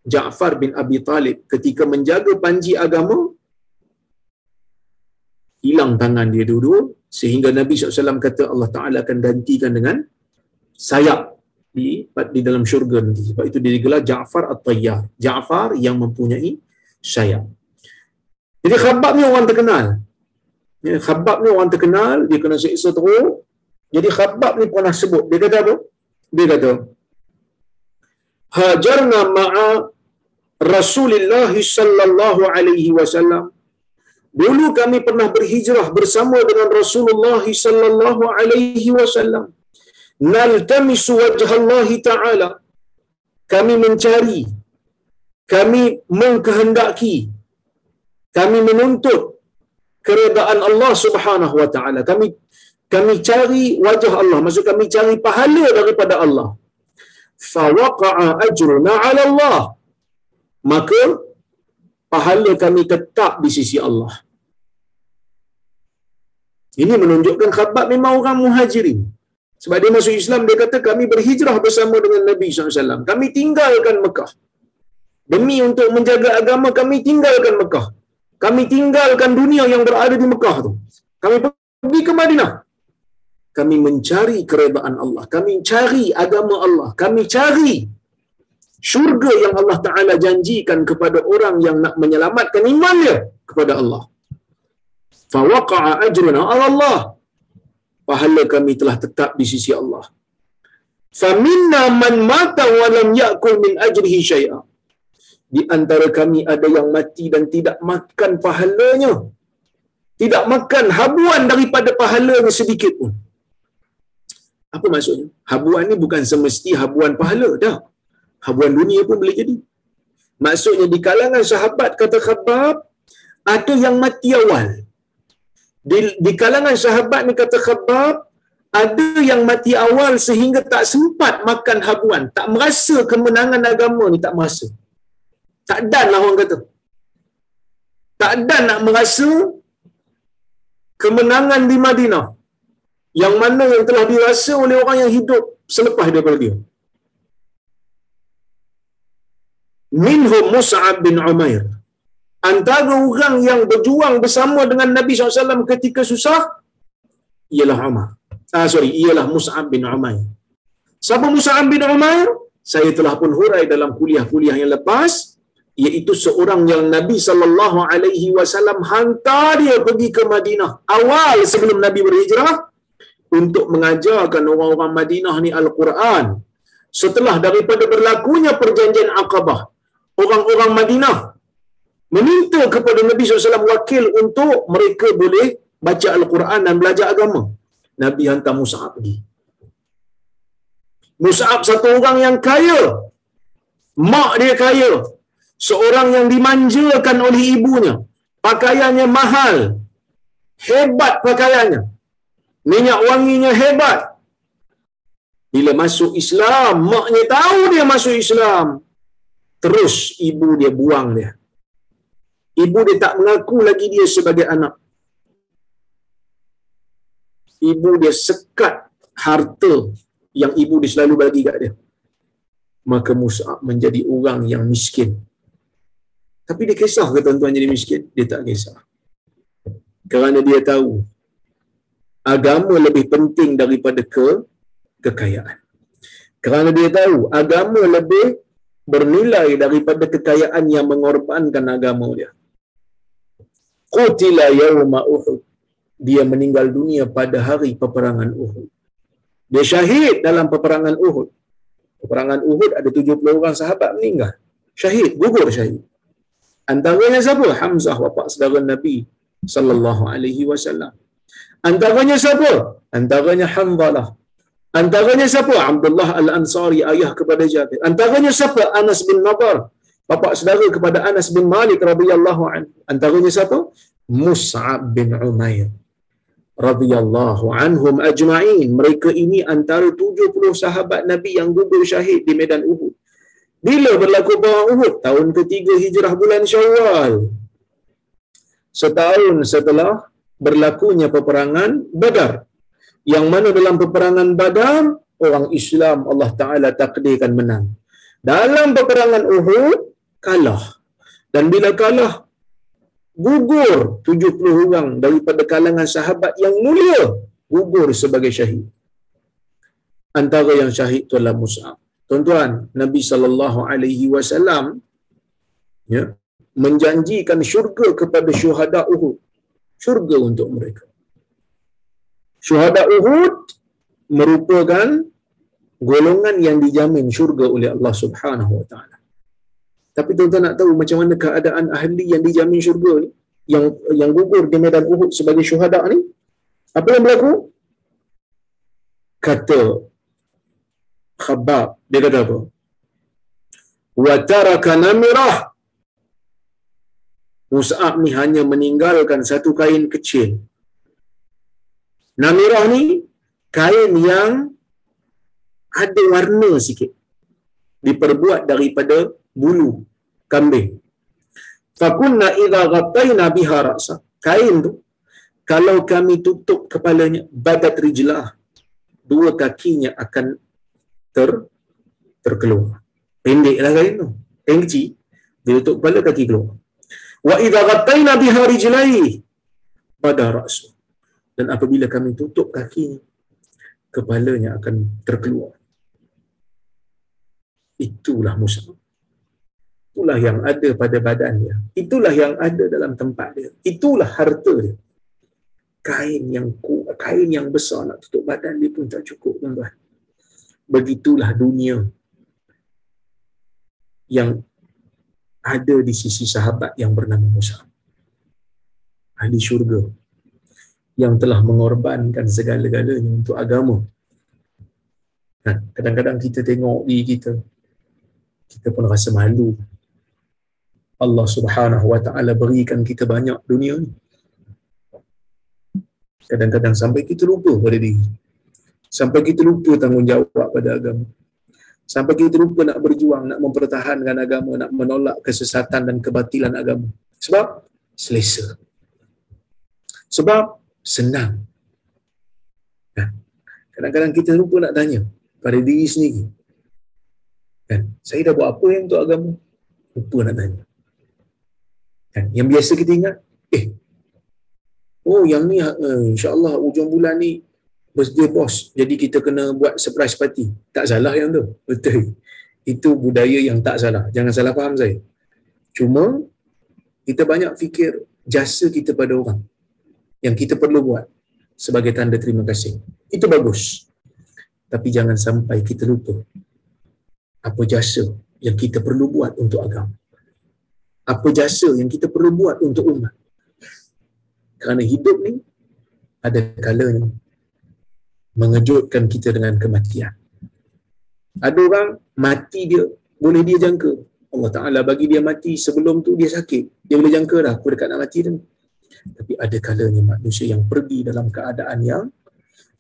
Ja'far bin Abi Talib ketika menjaga panji agama hilang tangan dia dulu sehingga Nabi SAW kata Allah Ta'ala akan gantikan dengan sayap di di dalam syurga nanti. Sebab itu dia digelar Ja'far At-Tayyar. Ja'far yang mempunyai sayap. Jadi Khabbab ni orang terkenal. Ya, Khabbab ni orang terkenal, dia kena siksa teruk. Jadi Khabbab ni pernah sebut, dia kata apa? Dia kata, Hajarna ma'a Rasulullah sallallahu alaihi wasallam. Dulu kami pernah berhijrah bersama dengan Rasulullah sallallahu alaihi wasallam naltamisu Allah ta'ala kami mencari kami mengkehendaki kami menuntut keredaan Allah Subhanahu wa taala. Kami kami cari wajah Allah, maksud kami cari pahala daripada Allah. Fa waqa'a ajruna 'ala Allah. Maka pahala kami tetap di sisi Allah. Ini menunjukkan khabat memang orang muhajirin. Sebab dia masuk Islam, dia kata kami berhijrah bersama dengan Nabi SAW. Kami tinggalkan Mekah. Demi untuk menjaga agama, kami tinggalkan Mekah. Kami tinggalkan dunia yang berada di Mekah tu. Kami pergi ke Madinah. Kami mencari keredaan Allah. Kami cari agama Allah. Kami cari syurga yang Allah Ta'ala janjikan kepada orang yang nak menyelamatkan imannya kepada Allah. Fawaqa'a ajruna Allah. Pahala kami telah tetap di sisi Allah. Faminna man mata wa lam ya'kul min ajrihi syai'a. Di antara kami ada yang mati dan tidak makan pahalanya. Tidak makan habuan daripada pahalanya sedikit pun. Apa maksudnya? Habuan ni bukan semesti habuan pahala. Dah. Habuan dunia pun boleh jadi. Maksudnya di kalangan sahabat kata khabab, ada yang mati awal. Di, di kalangan sahabat ni kata khabab, ada yang mati awal sehingga tak sempat makan habuan. Tak merasa kemenangan agama ni, tak merasa. Tak dan lah orang kata. Tak dan nak merasa kemenangan di Madinah. Yang mana yang telah dirasa oleh orang yang hidup selepas daripada dia. Minhum Mus'ab bin Umair. Antara orang yang berjuang bersama dengan Nabi SAW ketika susah, ialah Umar. Ah, sorry, ialah Mus'ab bin Umair. Siapa Mus'ab bin Umair? Saya telah pun hurai dalam kuliah-kuliah yang lepas, iaitu seorang yang Nabi sallallahu alaihi wasallam hantar dia pergi ke Madinah awal sebelum Nabi berhijrah untuk mengajarkan orang-orang Madinah ni Al-Quran. Setelah daripada berlakunya perjanjian Aqabah, orang-orang Madinah meminta kepada Nabi SAW wakil untuk mereka boleh baca Al-Quran dan belajar agama. Nabi hantar Musa'ab pergi. Musa'ab satu orang yang kaya. Mak dia kaya. Seorang yang dimanjakan oleh ibunya. Pakaiannya mahal. Hebat pakaiannya. Minyak wanginya hebat. Bila masuk Islam, maknya tahu dia masuk Islam. Terus ibu dia buang dia. Ibu dia tak mengaku lagi dia sebagai anak. Ibu dia sekat harta yang ibu dia selalu bagi kat dia. Maka Mus'ab menjadi orang yang miskin. Tapi dia kisah ke tuan-tuan jadi miskin? Dia tak kisah. Kerana dia tahu agama lebih penting daripada ke kekayaan. Kerana dia tahu agama lebih bernilai daripada kekayaan yang mengorbankan agama dia. Qutila yawma Uhud. Dia meninggal dunia pada hari peperangan Uhud. Dia syahid dalam peperangan Uhud. Peperangan Uhud ada 70 orang sahabat meninggal. Syahid, gugur syahid. Antaranya siapa? Hamzah bapa saudara Nabi sallallahu alaihi wasallam. Antaranya siapa? Antaranya Hamzalah. Antaranya siapa? Abdullah Al-Ansari ayah kepada Jabir. Antaranya siapa? Anas bin Nadar bapa saudara kepada Anas bin Malik radhiyallahu anhu. Antaranya siapa? Mus'ab bin Umair radhiyallahu anhum ajma'in. Mereka ini antara 70 sahabat Nabi yang gugur syahid di medan Uhud. Bila berlaku perang Uhud? Tahun ketiga hijrah bulan Syawal. Setahun setelah berlakunya peperangan Badar. Yang mana dalam peperangan Badar, orang Islam Allah Ta'ala takdirkan menang. Dalam peperangan Uhud, kalah. Dan bila kalah, gugur 70 orang daripada kalangan sahabat yang mulia gugur sebagai syahid. Antara yang syahid itu adalah Mus'ab. Tuan-tuan, Nabi sallallahu alaihi wasallam ya, menjanjikan syurga kepada syuhada Uhud. Syurga untuk mereka. Syuhada Uhud merupakan golongan yang dijamin syurga oleh Allah Subhanahu wa taala. Tapi tuan-tuan nak tahu macam mana keadaan ahli yang dijamin syurga ni yang yang gugur di medan Uhud sebagai syuhada ni? Apa yang berlaku? Kata Khabab, dia kata apa? Wa taraka namirah Mus'ab ni hanya meninggalkan satu kain kecil. Namirah ni kain yang ada warna sikit. Diperbuat daripada bulu kambing. Fakunna idza ghattayna biha ra'sa. Kain tu kalau kami tutup kepalanya badat rijlah dua kakinya akan ter terkeluar. Pendeklah kain tu. Kain kecil. Dia tutup kepala kaki keluar. Wa idza ghattayna biha rijlai pada ra'su. Dan apabila kami tutup kakinya kepalanya akan terkeluar. Itulah Musa. Itulah yang ada pada badan dia. Itulah yang ada dalam tempat dia. Itulah harta dia. Kain yang kuat, kain yang besar nak tutup badan dia pun tak cukup tuan-tuan. Begitulah dunia yang ada di sisi sahabat yang bernama Musa. Ahli syurga yang telah mengorbankan segala-galanya untuk agama. Kan? Kadang-kadang kita tengok diri kita, kita pun rasa malu. Allah Subhanahu Wa Taala berikan kita banyak dunia ni. Kadang-kadang sampai kita lupa pada diri. Sampai kita lupa tanggungjawab pada agama. Sampai kita lupa nak berjuang, nak mempertahankan agama, nak menolak kesesatan dan kebatilan agama. Sebab selesa. Sebab senang. Kan? Kadang-kadang kita lupa nak tanya pada diri sendiri. Kan? Saya dah buat apa yang untuk agama? Lupa nak tanya. Kan? Yang biasa kita ingat, eh, oh yang ni uh, insyaAllah ujung bulan ni birthday bos. Jadi kita kena buat surprise party. Tak salah yang tu. Betul. Itu budaya yang tak salah. Jangan salah faham saya. Cuma, kita banyak fikir jasa kita pada orang. Yang kita perlu buat sebagai tanda terima kasih. Itu bagus. Tapi jangan sampai kita lupa apa jasa yang kita perlu buat untuk agama. Apa jasa yang kita perlu buat untuk umat. Kerana hidup ni ada kalanya mengejutkan kita dengan kematian. Ada orang mati dia, boleh dia jangka. Allah Ta'ala bagi dia mati sebelum tu dia sakit. Dia boleh jangka dah, aku dekat nak mati dah. Tapi ada kalanya manusia yang pergi dalam keadaan yang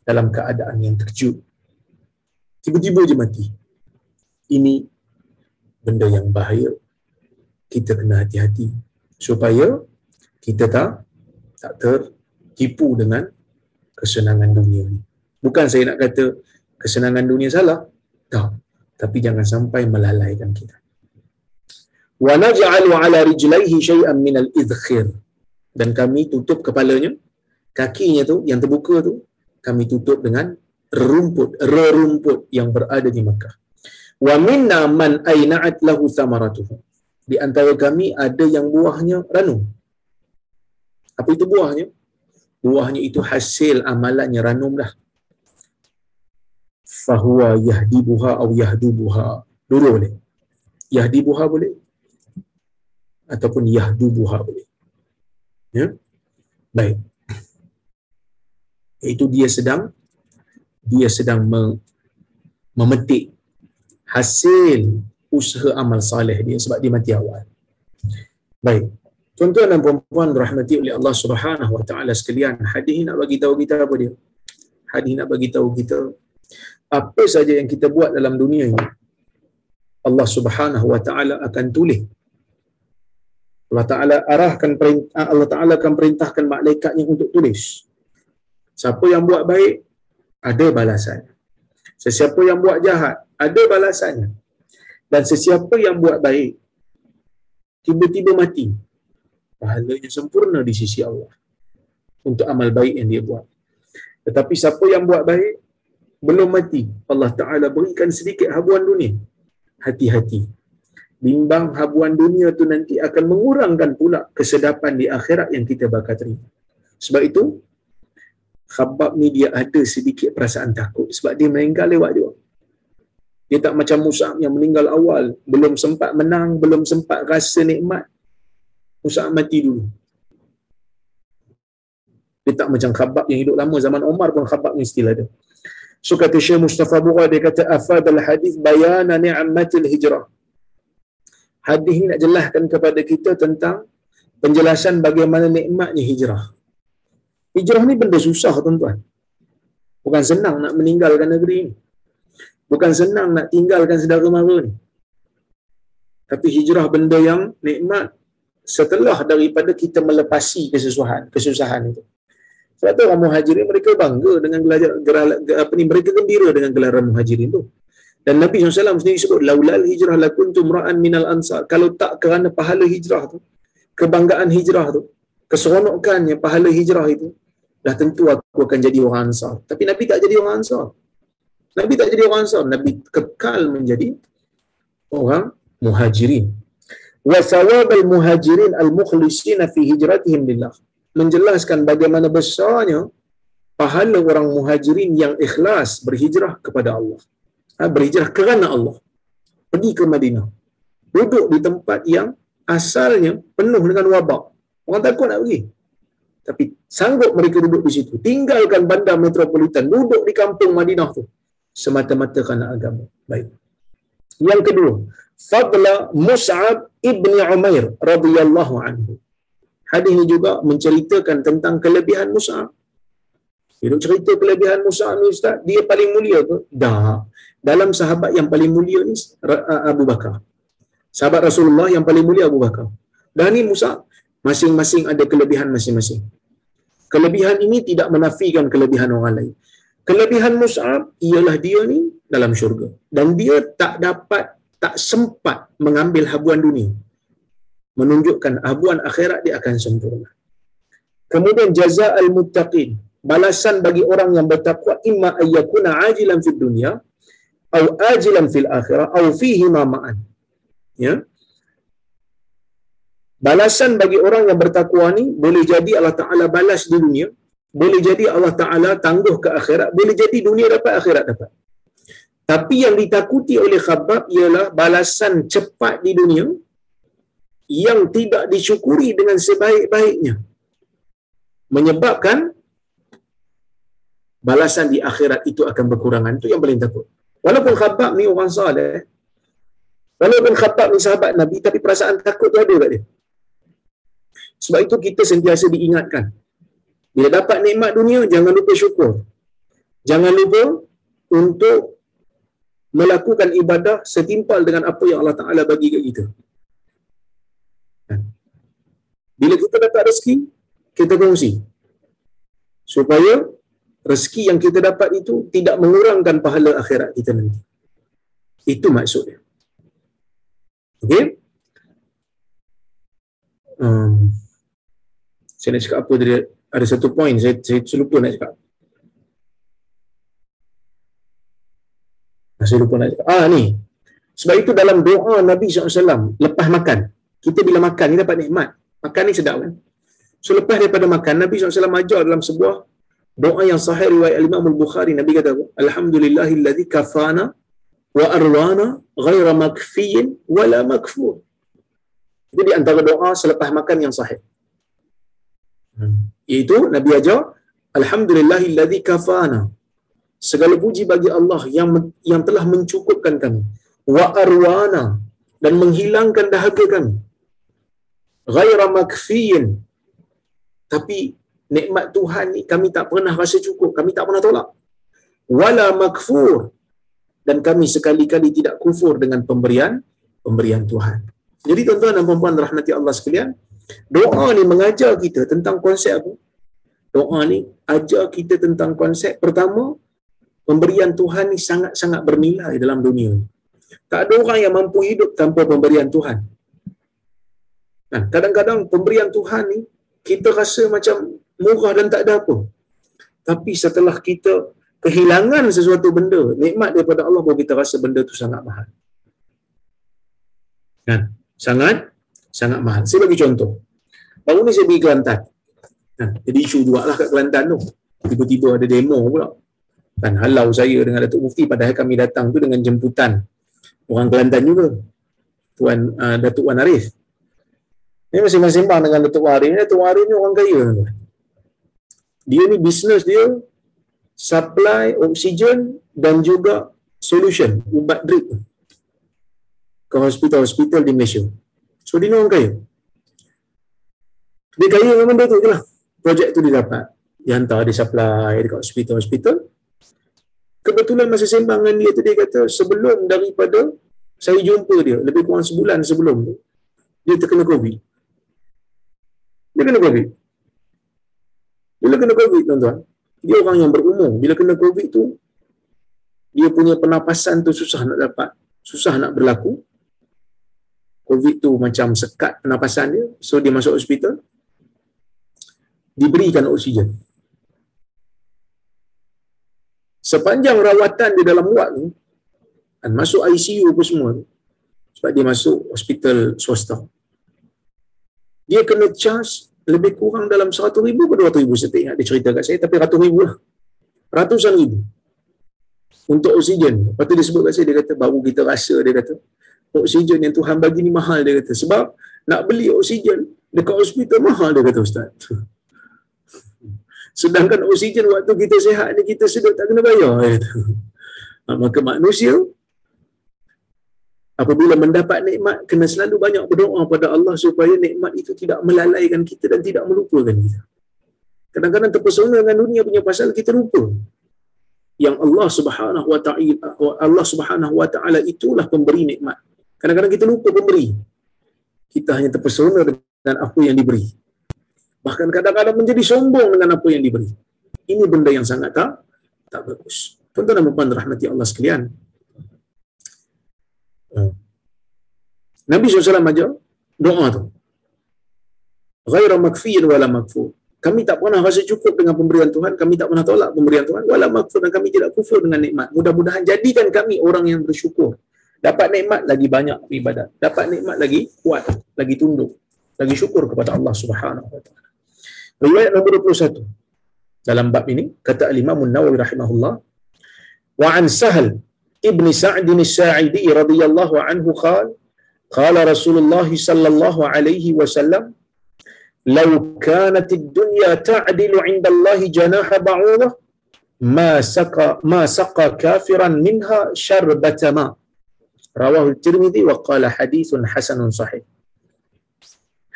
dalam keadaan yang terkejut. Tiba-tiba dia mati. Ini benda yang bahaya. Kita kena hati-hati supaya kita tak tak tertipu dengan kesenangan dunia ni. Bukan saya nak kata kesenangan dunia salah. Tak. Tapi jangan sampai melalaikan kita. Wa naj'alu 'ala rijlaihi shay'an min al-idkhir. Dan kami tutup kepalanya, kakinya tu yang terbuka tu kami tutup dengan rumput, rerumput yang berada di Makkah. Wa minna man ayna'at lahu thamaratuhu. Di antara kami ada yang buahnya ranum. Apa itu buahnya? Buahnya itu hasil amalannya ranum dah fahuwa yahdibuha au yahdubuha. Dua boleh. Yahdibuha boleh. Ataupun yahdubuha boleh. Ya. Baik. Itu dia sedang dia sedang memetik hasil usaha amal saleh dia sebab dia mati awal. Baik. Tuan-tuan dan puan-puan rahmati oleh Allah Subhanahu wa taala sekalian, hadis nak bagi tahu kita apa dia? Hadis nak bagi tahu kita apa saja yang kita buat dalam dunia ini Allah Subhanahu wa taala akan tulis Allah taala arahkan perintah Allah taala akan perintahkan malaikatnya untuk tulis. Siapa yang buat baik ada balasan. Sesiapa yang buat jahat ada balasannya dan sesiapa yang buat baik tiba-tiba mati. Pahalanya sempurna di sisi Allah untuk amal baik yang dia buat. Tetapi siapa yang buat baik belum mati Allah Ta'ala berikan sedikit habuan dunia. Hati-hati bimbang habuan dunia tu nanti akan mengurangkan pula kesedapan di akhirat yang kita bakal terima. Sebab itu khabab ni dia ada sedikit perasaan takut. Sebab dia meninggal lewat dia. Dia tak macam Musa yang meninggal awal. Belum sempat menang belum sempat rasa nikmat. Musa mati dulu. Dia tak macam khabab yang hidup lama. Zaman Omar pun khabab ni still ada. So kata Syekh Mustafa Bura dia kata afad al hadis bayana ni'matil hijrah. Hadis ni nak jelaskan kepada kita tentang penjelasan bagaimana nikmatnya hijrah. Hijrah ni benda susah tuan-tuan. Bukan senang nak meninggalkan negeri ini. Bukan senang nak tinggalkan saudara mara ni. Tapi hijrah benda yang nikmat setelah daripada kita melepasi kesusahan, kesusahan itu. Sebab tu orang muhajirin mereka bangga dengan gelar, apa ni mereka gembira dengan gelaran muhajirin tu. Dan Nabi SAW sendiri sebut laulal hijrah lakuntum ra'an minal ansar. Kalau tak kerana pahala hijrah tu, kebanggaan hijrah tu, keseronokannya pahala hijrah itu, dah tentu aku akan jadi orang ansar. Tapi Nabi tak jadi orang ansar. Nabi tak jadi orang ansar. Nabi kekal menjadi orang muhajirin. Wa al muhajirin al-mukhlisin fi hijratihim lillah. Menjelaskan bagaimana besarnya pahala orang muhajirin yang ikhlas berhijrah kepada Allah. Ha, berhijrah kerana Allah. Pergi ke Madinah. Duduk di tempat yang asalnya penuh dengan wabak. Orang takut nak pergi. Tapi sanggup mereka duduk di situ. Tinggalkan bandar metropolitan. Duduk di kampung Madinah tu. Semata-mata kerana agama. Baik. Yang kedua. Fadla Mus'ab ibni Umair radhiyallahu anhu. Hadis ini juga menceritakan tentang kelebihan Mus'ab. Hidup cerita kelebihan Mus'ab ni Ustaz, dia paling mulia ke? Dah. Dalam sahabat yang paling mulia ni Abu Bakar. Sahabat Rasulullah yang paling mulia Abu Bakar. Dan ni Musa masing-masing ada kelebihan masing-masing. Kelebihan ini tidak menafikan kelebihan orang lain. Kelebihan Mus'ab ialah dia ni dalam syurga. Dan dia tak dapat, tak sempat mengambil habuan dunia. Menunjukkan habuan akhirat dia akan sempurna. Kemudian jaza al-muttaqin. Balasan bagi orang yang bertakwa imma ayyakuna ajilan fid dunia atau ajilan fil akhirah atau fihi ma ma'an. Ya. Balasan bagi orang yang bertakwa ni boleh jadi Allah Taala balas di dunia, boleh jadi Allah Taala tangguh ke akhirat, boleh jadi dunia dapat akhirat dapat. Tapi yang ditakuti oleh khabab ialah balasan cepat di dunia yang tidak disyukuri dengan sebaik-baiknya. Menyebabkan balasan di akhirat itu akan berkurangan. Itu yang paling takut. Walaupun khabab ni orang salih, walaupun khabab ni sahabat Nabi, tapi perasaan takut tu ada kat dia. Sebab itu kita sentiasa diingatkan. Bila dapat nikmat dunia, jangan lupa syukur. Jangan lupa untuk melakukan ibadah setimpal dengan apa yang Allah Ta'ala bagi ke kita. Kan? Bila kita dapat rezeki, kita kongsi. Supaya rezeki yang kita dapat itu tidak mengurangkan pahala akhirat kita nanti. Itu maksudnya. Okey? Um, saya nak cakap apa tadi? Ada satu poin saya, saya lupa nak cakap. Saya lupa nak cakap. Ah ni. Sebab itu dalam doa Nabi SAW lepas makan. Kita bila makan ni dapat nikmat. Makan ni sedap kan? So lepas daripada makan, Nabi SAW ajar dalam sebuah doa yang sahih riwayat Imam Al-Bukhari Nabi kata alhamdulillahillazi kafana wa arwana ghaira makfiyin wala makfur. Jadi antara doa selepas makan yang sahih. Hmm. iaitu Nabi ajar alhamdulillahillazi kafana. Segala puji bagi Allah yang yang telah mencukupkan kami. Wa arwana dan menghilangkan dahaga kami. Ghaira makfiyin. Tapi nikmat Tuhan ni kami tak pernah rasa cukup, kami tak pernah tolak. Wala makfur dan kami sekali-kali tidak kufur dengan pemberian pemberian Tuhan. Jadi tuan-tuan dan puan-puan rahmati Allah sekalian, doa ni mengajar kita tentang konsep apa? Doa ni ajar kita tentang konsep pertama, pemberian Tuhan ni sangat-sangat bernilai dalam dunia ni. Tak ada orang yang mampu hidup tanpa pemberian Tuhan. Nah, kadang-kadang pemberian Tuhan ni kita rasa macam murah dan tak ada apa. Tapi setelah kita kehilangan sesuatu benda, nikmat daripada Allah baru kita rasa benda tu sangat mahal. Kan? Sangat sangat mahal. Saya bagi contoh. Baru ni saya pergi Kelantan. Kan? Jadi isu juga lah kat Kelantan tu. Tiba-tiba ada demo pula. Kan halau saya dengan Datuk Mufti padahal kami datang tu dengan jemputan orang Kelantan juga. Tuan uh, Datuk Wan Arif. Ini masing-masing bang dengan Datuk Wan Arif. Datuk Wan Arif ni orang kaya. Dia ni bisnes dia supply oksigen dan juga solution ubat drip ke hospital-hospital di Malaysia. So dia ni orang kaya. Dia kaya dengan benda tu je lah. Projek tu dia dapat. Dia hantar, dia supply dekat hospital-hospital. Kebetulan masa sembang dengan dia tu, dia kata sebelum daripada saya jumpa dia, lebih kurang sebulan sebelum tu, dia terkena COVID. Dia kena COVID. Bila kena COVID, tuan-tuan, dia orang yang berumur. Bila kena COVID tu, dia punya pernafasan tu susah nak dapat. Susah nak berlaku. COVID tu macam sekat pernafasan dia. So, dia masuk hospital. Diberikan oksigen. Sepanjang rawatan di dalam wad ni, dan masuk ICU apa semua sebab dia masuk hospital swasta. Dia kena charge lebih kurang dalam 100 ribu ke 200 ribu saya ingat dia cerita kat saya tapi ratus ribu lah. Ratusan ribu. Untuk oksigen. Lepas tu dia sebut kat saya dia kata baru kita rasa dia kata. Oksigen yang Tuhan bagi ni mahal dia kata. Sebab nak beli oksigen dekat hospital mahal dia kata ustaz. Sedangkan oksigen waktu kita sihat ni kita sedut tak kena bayar dia kata. Maka manusia apabila mendapat nikmat kena selalu banyak berdoa pada Allah supaya nikmat itu tidak melalaikan kita dan tidak melupakan kita. Kadang-kadang terpesona dengan dunia punya pasal kita lupa yang Allah Subhanahu wa taala Allah Subhanahu wa taala itulah pemberi nikmat. Kadang-kadang kita lupa pemberi. Kita hanya terpesona dengan apa yang diberi. Bahkan kadang-kadang menjadi sombong dengan apa yang diberi. Ini benda yang sangat tak tak bagus. Tuan-tuan dan puan rahmati Allah sekalian, Nabi SAW ajar doa tu. Ghaira makfiin wala makfur. Kami tak pernah rasa cukup dengan pemberian Tuhan. Kami tak pernah tolak pemberian Tuhan. Wala makfur dan kami tidak kufur dengan nikmat. Mudah-mudahan jadikan kami orang yang bersyukur. Dapat nikmat lagi banyak ibadat. Dapat nikmat lagi kuat. Lagi tunduk. Lagi syukur kepada Allah Subhanahu SWT. Riwayat nombor 21. Dalam bab ini, kata Al-Imam Nawawi rahimahullah. Wa an sahal ibn Sa'd bin Sa'idi radhiyallahu anhu qala قال رسول الله صلى الله عليه وسلم لو كانت الدنيا تعدل عند الله جناح بعوضة ما سقى ما سقى كافرا منها شربة ماء رواه الترمذي وقال حديث حسن صحيح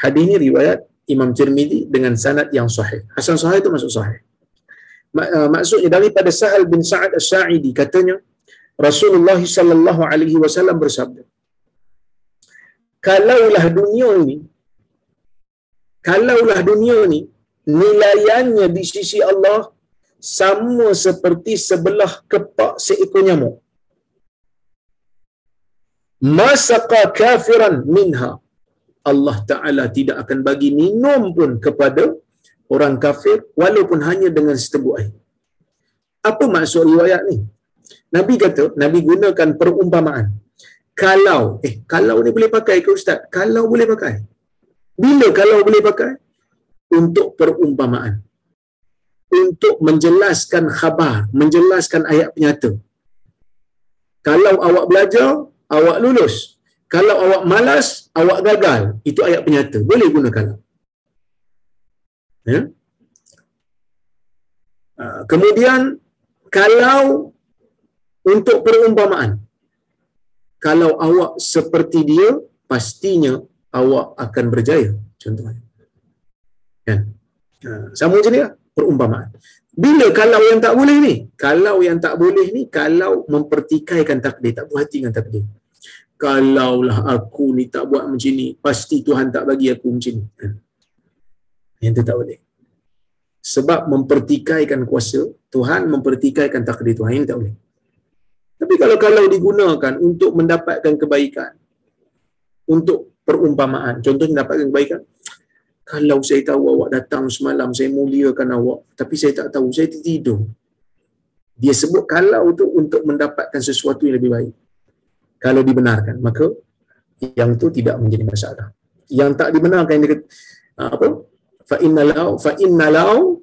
حديث روايات Imam Tirmidhi dengan sanad yang sahih. Hasan sahih itu maksud sahih. Uh, maksudnya daripada Sahal bin Sa'ad As-Sa'idi katanya Rasulullah sallallahu alaihi wasallam bersabda Kalaulah dunia ini kalaulah dunia ni nilaiannya di sisi Allah sama seperti sebelah kepak seekor nyamuk masaka kafiran minha Allah Ta'ala tidak akan bagi minum pun kepada orang kafir walaupun hanya dengan setebuk air. Apa maksud riwayat ni? Nabi kata, Nabi gunakan perumpamaan. Kalau, eh, kalau ni boleh pakai ke Ustaz? Kalau boleh pakai. Bila kalau boleh pakai? Untuk perumpamaan. Untuk menjelaskan khabar, menjelaskan ayat penyata. Kalau awak belajar, awak lulus. Kalau awak malas, awak gagal. Itu ayat penyata. Boleh guna kalau. Ya? Ah, kemudian, kalau untuk perumpamaan. Kalau awak seperti dia, pastinya awak akan berjaya. Contohnya. Kan? Ha, sama ni lah, perumpamaan. Bila kalau yang tak boleh ni? Kalau yang tak boleh ni, kalau mempertikaikan takdir, tak puas hati dengan takdir. Kalaulah aku ni tak buat macam ni, pasti Tuhan tak bagi aku macam ni. Kan? Yang tu tak boleh. Sebab mempertikaikan kuasa, Tuhan mempertikaikan takdir Tuhan. Ini tak boleh. Tapi kalau kalau digunakan untuk mendapatkan kebaikan, untuk perumpamaan, contohnya mendapatkan kebaikan, kalau saya tahu awak datang semalam, saya muliakan awak, tapi saya tak tahu, saya tidur. Dia sebut kalau tu untuk mendapatkan sesuatu yang lebih baik. Kalau dibenarkan, maka yang tu tidak menjadi masalah. Yang tak dibenarkan dia kata, apa? Fa inna lau fa inna lau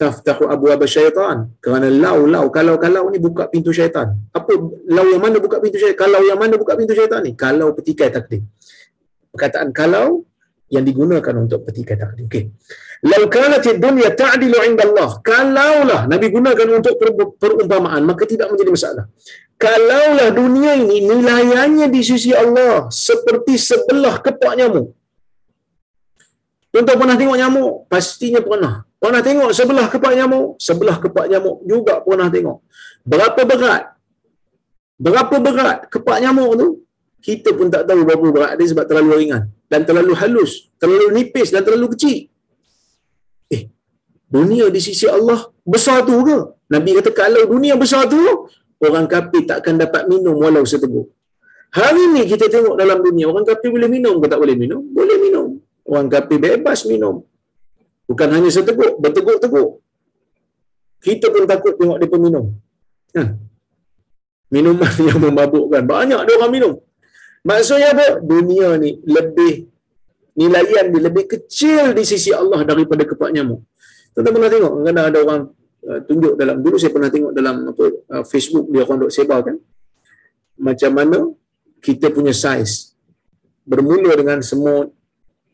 taftahu abwab syaitan. Kerana lau lau kalau kalau ni buka pintu syaitan. Apa lau yang mana buka pintu syaitan? Kalau yang mana buka pintu syaitan ni? Kalau petikai takdir. Perkataan kalau yang digunakan untuk petikai takdir. Okey. Lau kanat dunya ta'dilu 'inda Allah kalaulah nabi gunakan untuk perumpamaan maka tidak menjadi masalah. Kalaulah dunia ini nilaiannya di sisi Allah seperti sebelah kepak nyamuk. Tuan-tuan pernah tengok nyamuk? Pastinya pernah. Pernah tengok sebelah kepak nyamuk? Sebelah kepak nyamuk juga pernah tengok. Berapa berat? Berapa berat kepak nyamuk tu? Kita pun tak tahu berapa berat dia sebab terlalu ringan. Dan terlalu halus. Terlalu nipis dan terlalu kecil. Eh, dunia di sisi Allah besar tu ke? Nabi kata kalau dunia besar tu, orang kafir takkan dapat minum walau seteguk. Hari ni kita tengok dalam dunia, orang kafir boleh minum ke tak boleh minum? Boleh minum. Orang kafir bebas minum. Bukan hanya seteguk, berteguk-teguk. Kita pun takut tengok dia minum. Ha. Minuman yang memabukkan. Banyak dia orang minum. Maksudnya apa? Dunia ni lebih nilaian dia lebih kecil di sisi Allah daripada kepak nyamuk. Tuan pernah tengok kadang ada orang uh, tunjuk dalam dulu saya pernah tengok dalam apa uh, Facebook dia orang duk sebarkan macam mana kita punya saiz bermula dengan semut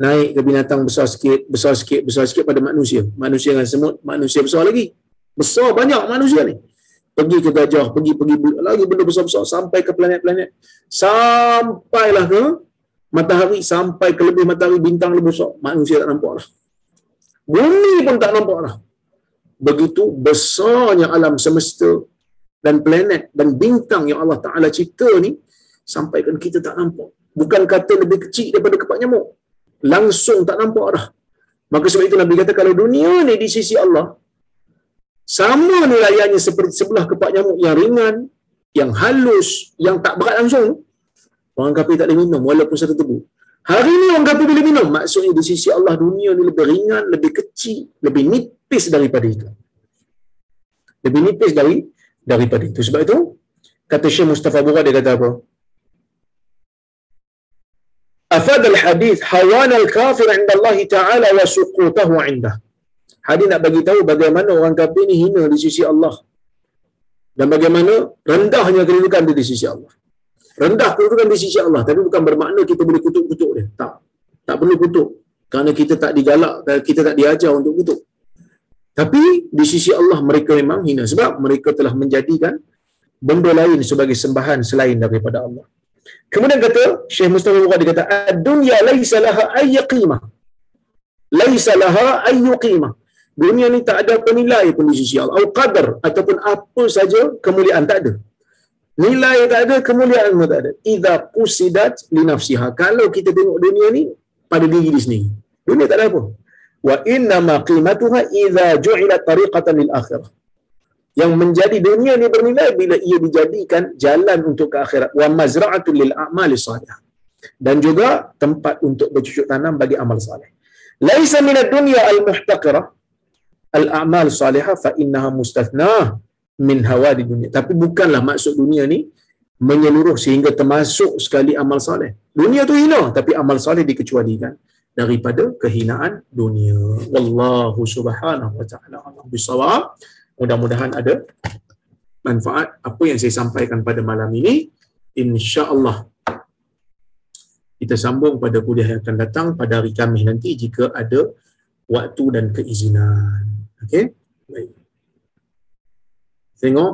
naik ke binatang besar sikit, besar sikit, besar sikit pada manusia. Manusia dengan semut, manusia besar lagi. Besar banyak manusia ni. Pergi ke gajah, pergi pergi lagi benda besar-besar sampai ke planet-planet. Sampailah ke matahari, sampai ke lebih matahari bintang lebih besar. Manusia tak nampak lah. Bumi pun tak nampak lah. Begitu besarnya alam semesta dan planet dan bintang yang Allah Ta'ala cipta ni sampaikan kita tak nampak. Bukan kata lebih kecil daripada kepak nyamuk. Langsung tak nampak dah. Maka sebab itu Nabi kata kalau dunia ni di sisi Allah sama nilaiannya seperti sebelah kepak nyamuk yang ringan, yang halus, yang tak berat langsung. Orang kafir tak boleh minum walaupun satu tebu. Hari ni orang kafir boleh minum. Maksudnya di sisi Allah dunia ni lebih ringan, lebih kecil, lebih nipis daripada itu. Lebih nipis dari daripada itu. Sebab itu, kata Syekh Mustafa Bura, dia kata apa? Afad al-hadith hawan al-kafir inda Allah Ta'ala wa suqutahu indah. Hadis nak bagi tahu bagaimana orang kafir ni hina di sisi Allah. Dan bagaimana rendahnya kedudukan dia di sisi Allah. Rendah kedudukan di sisi Allah. Tapi bukan bermakna kita boleh kutuk-kutuk dia. Tak. Tak perlu kutuk. Kerana kita tak digalak, kita tak diajar untuk kutuk. Tapi di sisi Allah mereka memang hina. Sebab mereka telah menjadikan benda lain sebagai sembahan selain daripada Allah. Kemudian kata Syekh Mustafa Bukhari dia kata ad-dunya laisa laha ayy qimah. Laisa laha ayy qimah. Dunia ni tak ada apa nilai pun di sisi Allah. Au qadar ataupun apa saja kemuliaan tak ada. Nilai tak ada, kemuliaan pun tak ada. Idza qusidat li nafsiha. Kalau kita tengok dunia ni pada diri dia sendiri. Dunia tak ada apa. Wa inna ma qimatuha idza ju'ilat tariqatan lil akhirah yang menjadi dunia ni bernilai bila ia dijadikan jalan untuk ke akhirat. Wa mazra'atul lil a'mali salih dan juga tempat untuk bercucuk tanam bagi amal saleh. Laisa min ad-dunya al-muhtaqirah. Al-a'mal salihah fa innaha mustathnah min hawadi dunia tapi bukanlah maksud dunia ni menyeluruh sehingga termasuk sekali amal saleh. Dunia tu hina tapi amal saleh dikecualikan daripada kehinaan dunia. Wallahu subhanahu wa ta'ala bisawab mudah-mudahan ada manfaat apa yang saya sampaikan pada malam ini. insya-Allah kita sambung pada kuliah yang akan datang pada hari Khamis nanti jika ada waktu dan keizinan. Okey? Baik. Tengok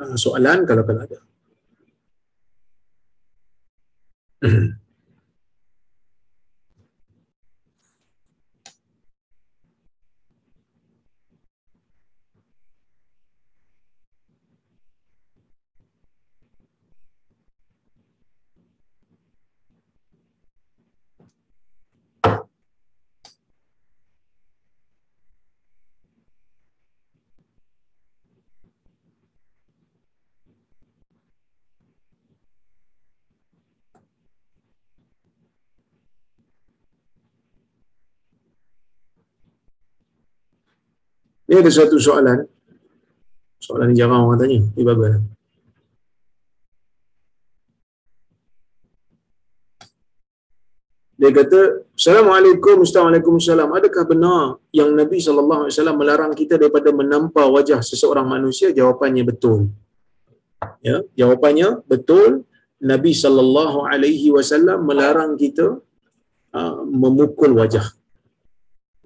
uh, soalan kalau kalau ada Ini ada satu soalan. Soalan yang jarang orang tanya. Ini bagus. Dia kata, Assalamualaikum, Assalamualaikum, Adakah benar yang Nabi SAW melarang kita daripada menampar wajah seseorang manusia? Jawapannya betul. Ya, jawapannya betul. Nabi SAW melarang kita uh, memukul wajah.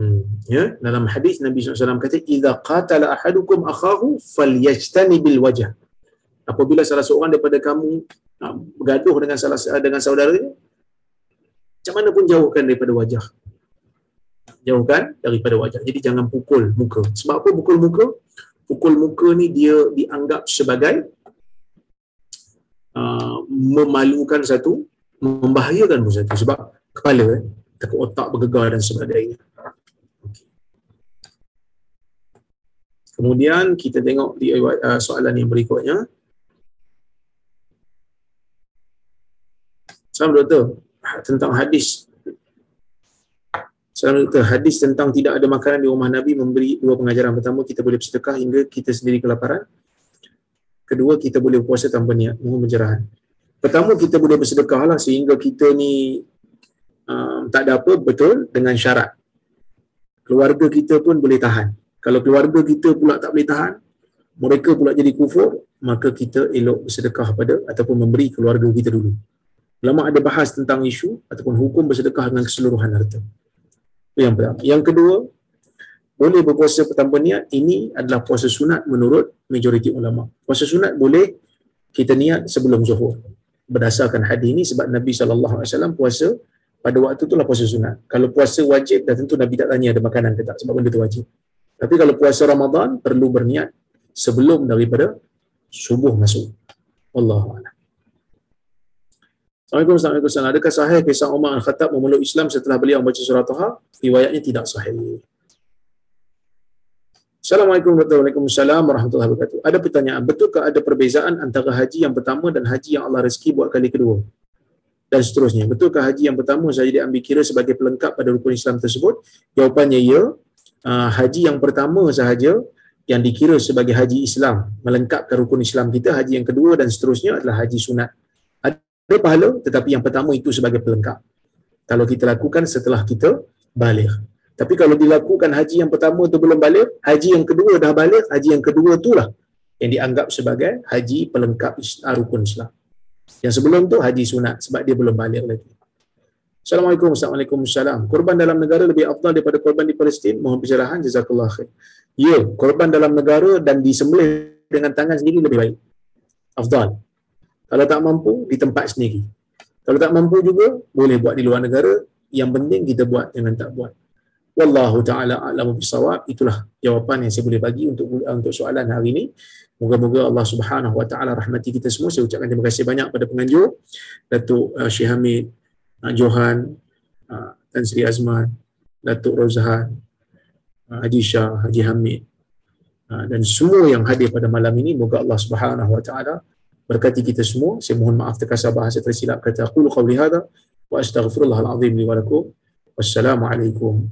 Hmm. Ya, dalam hadis Nabi SAW kata, "Idza qatala ahadukum akhahu falyajtani bil wajh." Apabila salah seorang daripada kamu bergaduh dengan salah dengan saudaranya, macam mana pun jauhkan daripada wajah. jauhkan daripada wajah. Jadi jangan pukul muka. Sebab apa pukul muka? Pukul muka ni dia dianggap sebagai uh, memalukan satu, membahayakan satu. Sebab kepala, eh, takut otak bergegar dan sebagainya. Kemudian kita tengok di uh, soalan yang berikutnya. Salam doktor, tentang hadis Salam doktor, hadis tentang tidak ada makanan di rumah Nabi memberi dua pengajaran. Pertama, kita boleh bersedekah hingga kita sendiri kelaparan. Kedua, kita boleh berpuasa tanpa niat, mohon pencerahan. Pertama, kita boleh bersedekah lah sehingga kita ni um, tak ada apa, betul, dengan syarat. Keluarga kita pun boleh tahan. Kalau keluarga kita pula tak boleh tahan, mereka pula jadi kufur, maka kita elok bersedekah pada ataupun memberi keluarga kita dulu. Lama ada bahas tentang isu ataupun hukum bersedekah dengan keseluruhan harta. Yang pertama. Yang kedua, boleh berpuasa pertama niat, ini adalah puasa sunat menurut majoriti ulama. Puasa sunat boleh kita niat sebelum zuhur. Berdasarkan hadis ini sebab Nabi SAW puasa pada waktu itulah puasa sunat. Kalau puasa wajib, dah tentu Nabi tak tanya ada makanan ke tak sebab benda itu wajib. Tapi kalau puasa Ramadan, perlu berniat sebelum daripada subuh masuk. Allah Assalamualaikum warahmatullahi wabarakatuh. Adakah sahih kisah Umar Al-Khattab memeluk Islam setelah beliau membaca surah Taha? Riwayatnya tidak sahih. Assalamualaikum warahmatullahi wabarakatuh. Ada pertanyaan, betulkah ada perbezaan antara haji yang pertama dan haji yang Allah rezeki buat kali kedua? Dan seterusnya. Betulkah haji yang pertama saja diambil kira sebagai pelengkap pada rukun Islam tersebut? Jawapannya ya. Uh, haji yang pertama sahaja yang dikira sebagai haji Islam melengkapkan rukun Islam kita. Haji yang kedua dan seterusnya adalah haji sunat. Ada pahala tetapi yang pertama itu sebagai pelengkap. Kalau kita lakukan setelah kita balik. Tapi kalau dilakukan haji yang pertama tu belum balik haji yang kedua dah balik haji yang kedua itulah yang dianggap sebagai haji pelengkap rukun Islam. Yang sebelum tu haji sunat sebab dia belum balik lagi Assalamualaikum Assalamualaikum Assalam. Korban dalam negara lebih afdal daripada korban di Palestin. Mohon pencerahan. Jazakallah khair. Ya, korban dalam negara dan disembelih dengan tangan sendiri lebih baik. Afdal. Kalau tak mampu, di tempat sendiri. Kalau tak mampu juga, boleh buat di luar negara. Yang penting kita buat, jangan tak buat. Wallahu ta'ala a'lamu bisawab. Itulah jawapan yang saya boleh bagi untuk untuk soalan hari ini. Moga-moga Allah Subhanahu wa taala rahmati kita semua. Saya ucapkan terima kasih banyak pada penganjur Datuk uh, Syekh Hamid, Johan, uh, Tan Sri Azman, Datuk Rozhan, uh, Haji Shah, Haji Hamid uh, dan semua yang hadir pada malam ini. Moga Allah Subhanahu wa taala berkati kita semua. Saya mohon maaf terkasar bahasa tersilap kata aku qawli hadha wa astaghfirullahal azim li wa lakum. Wassalamualaikum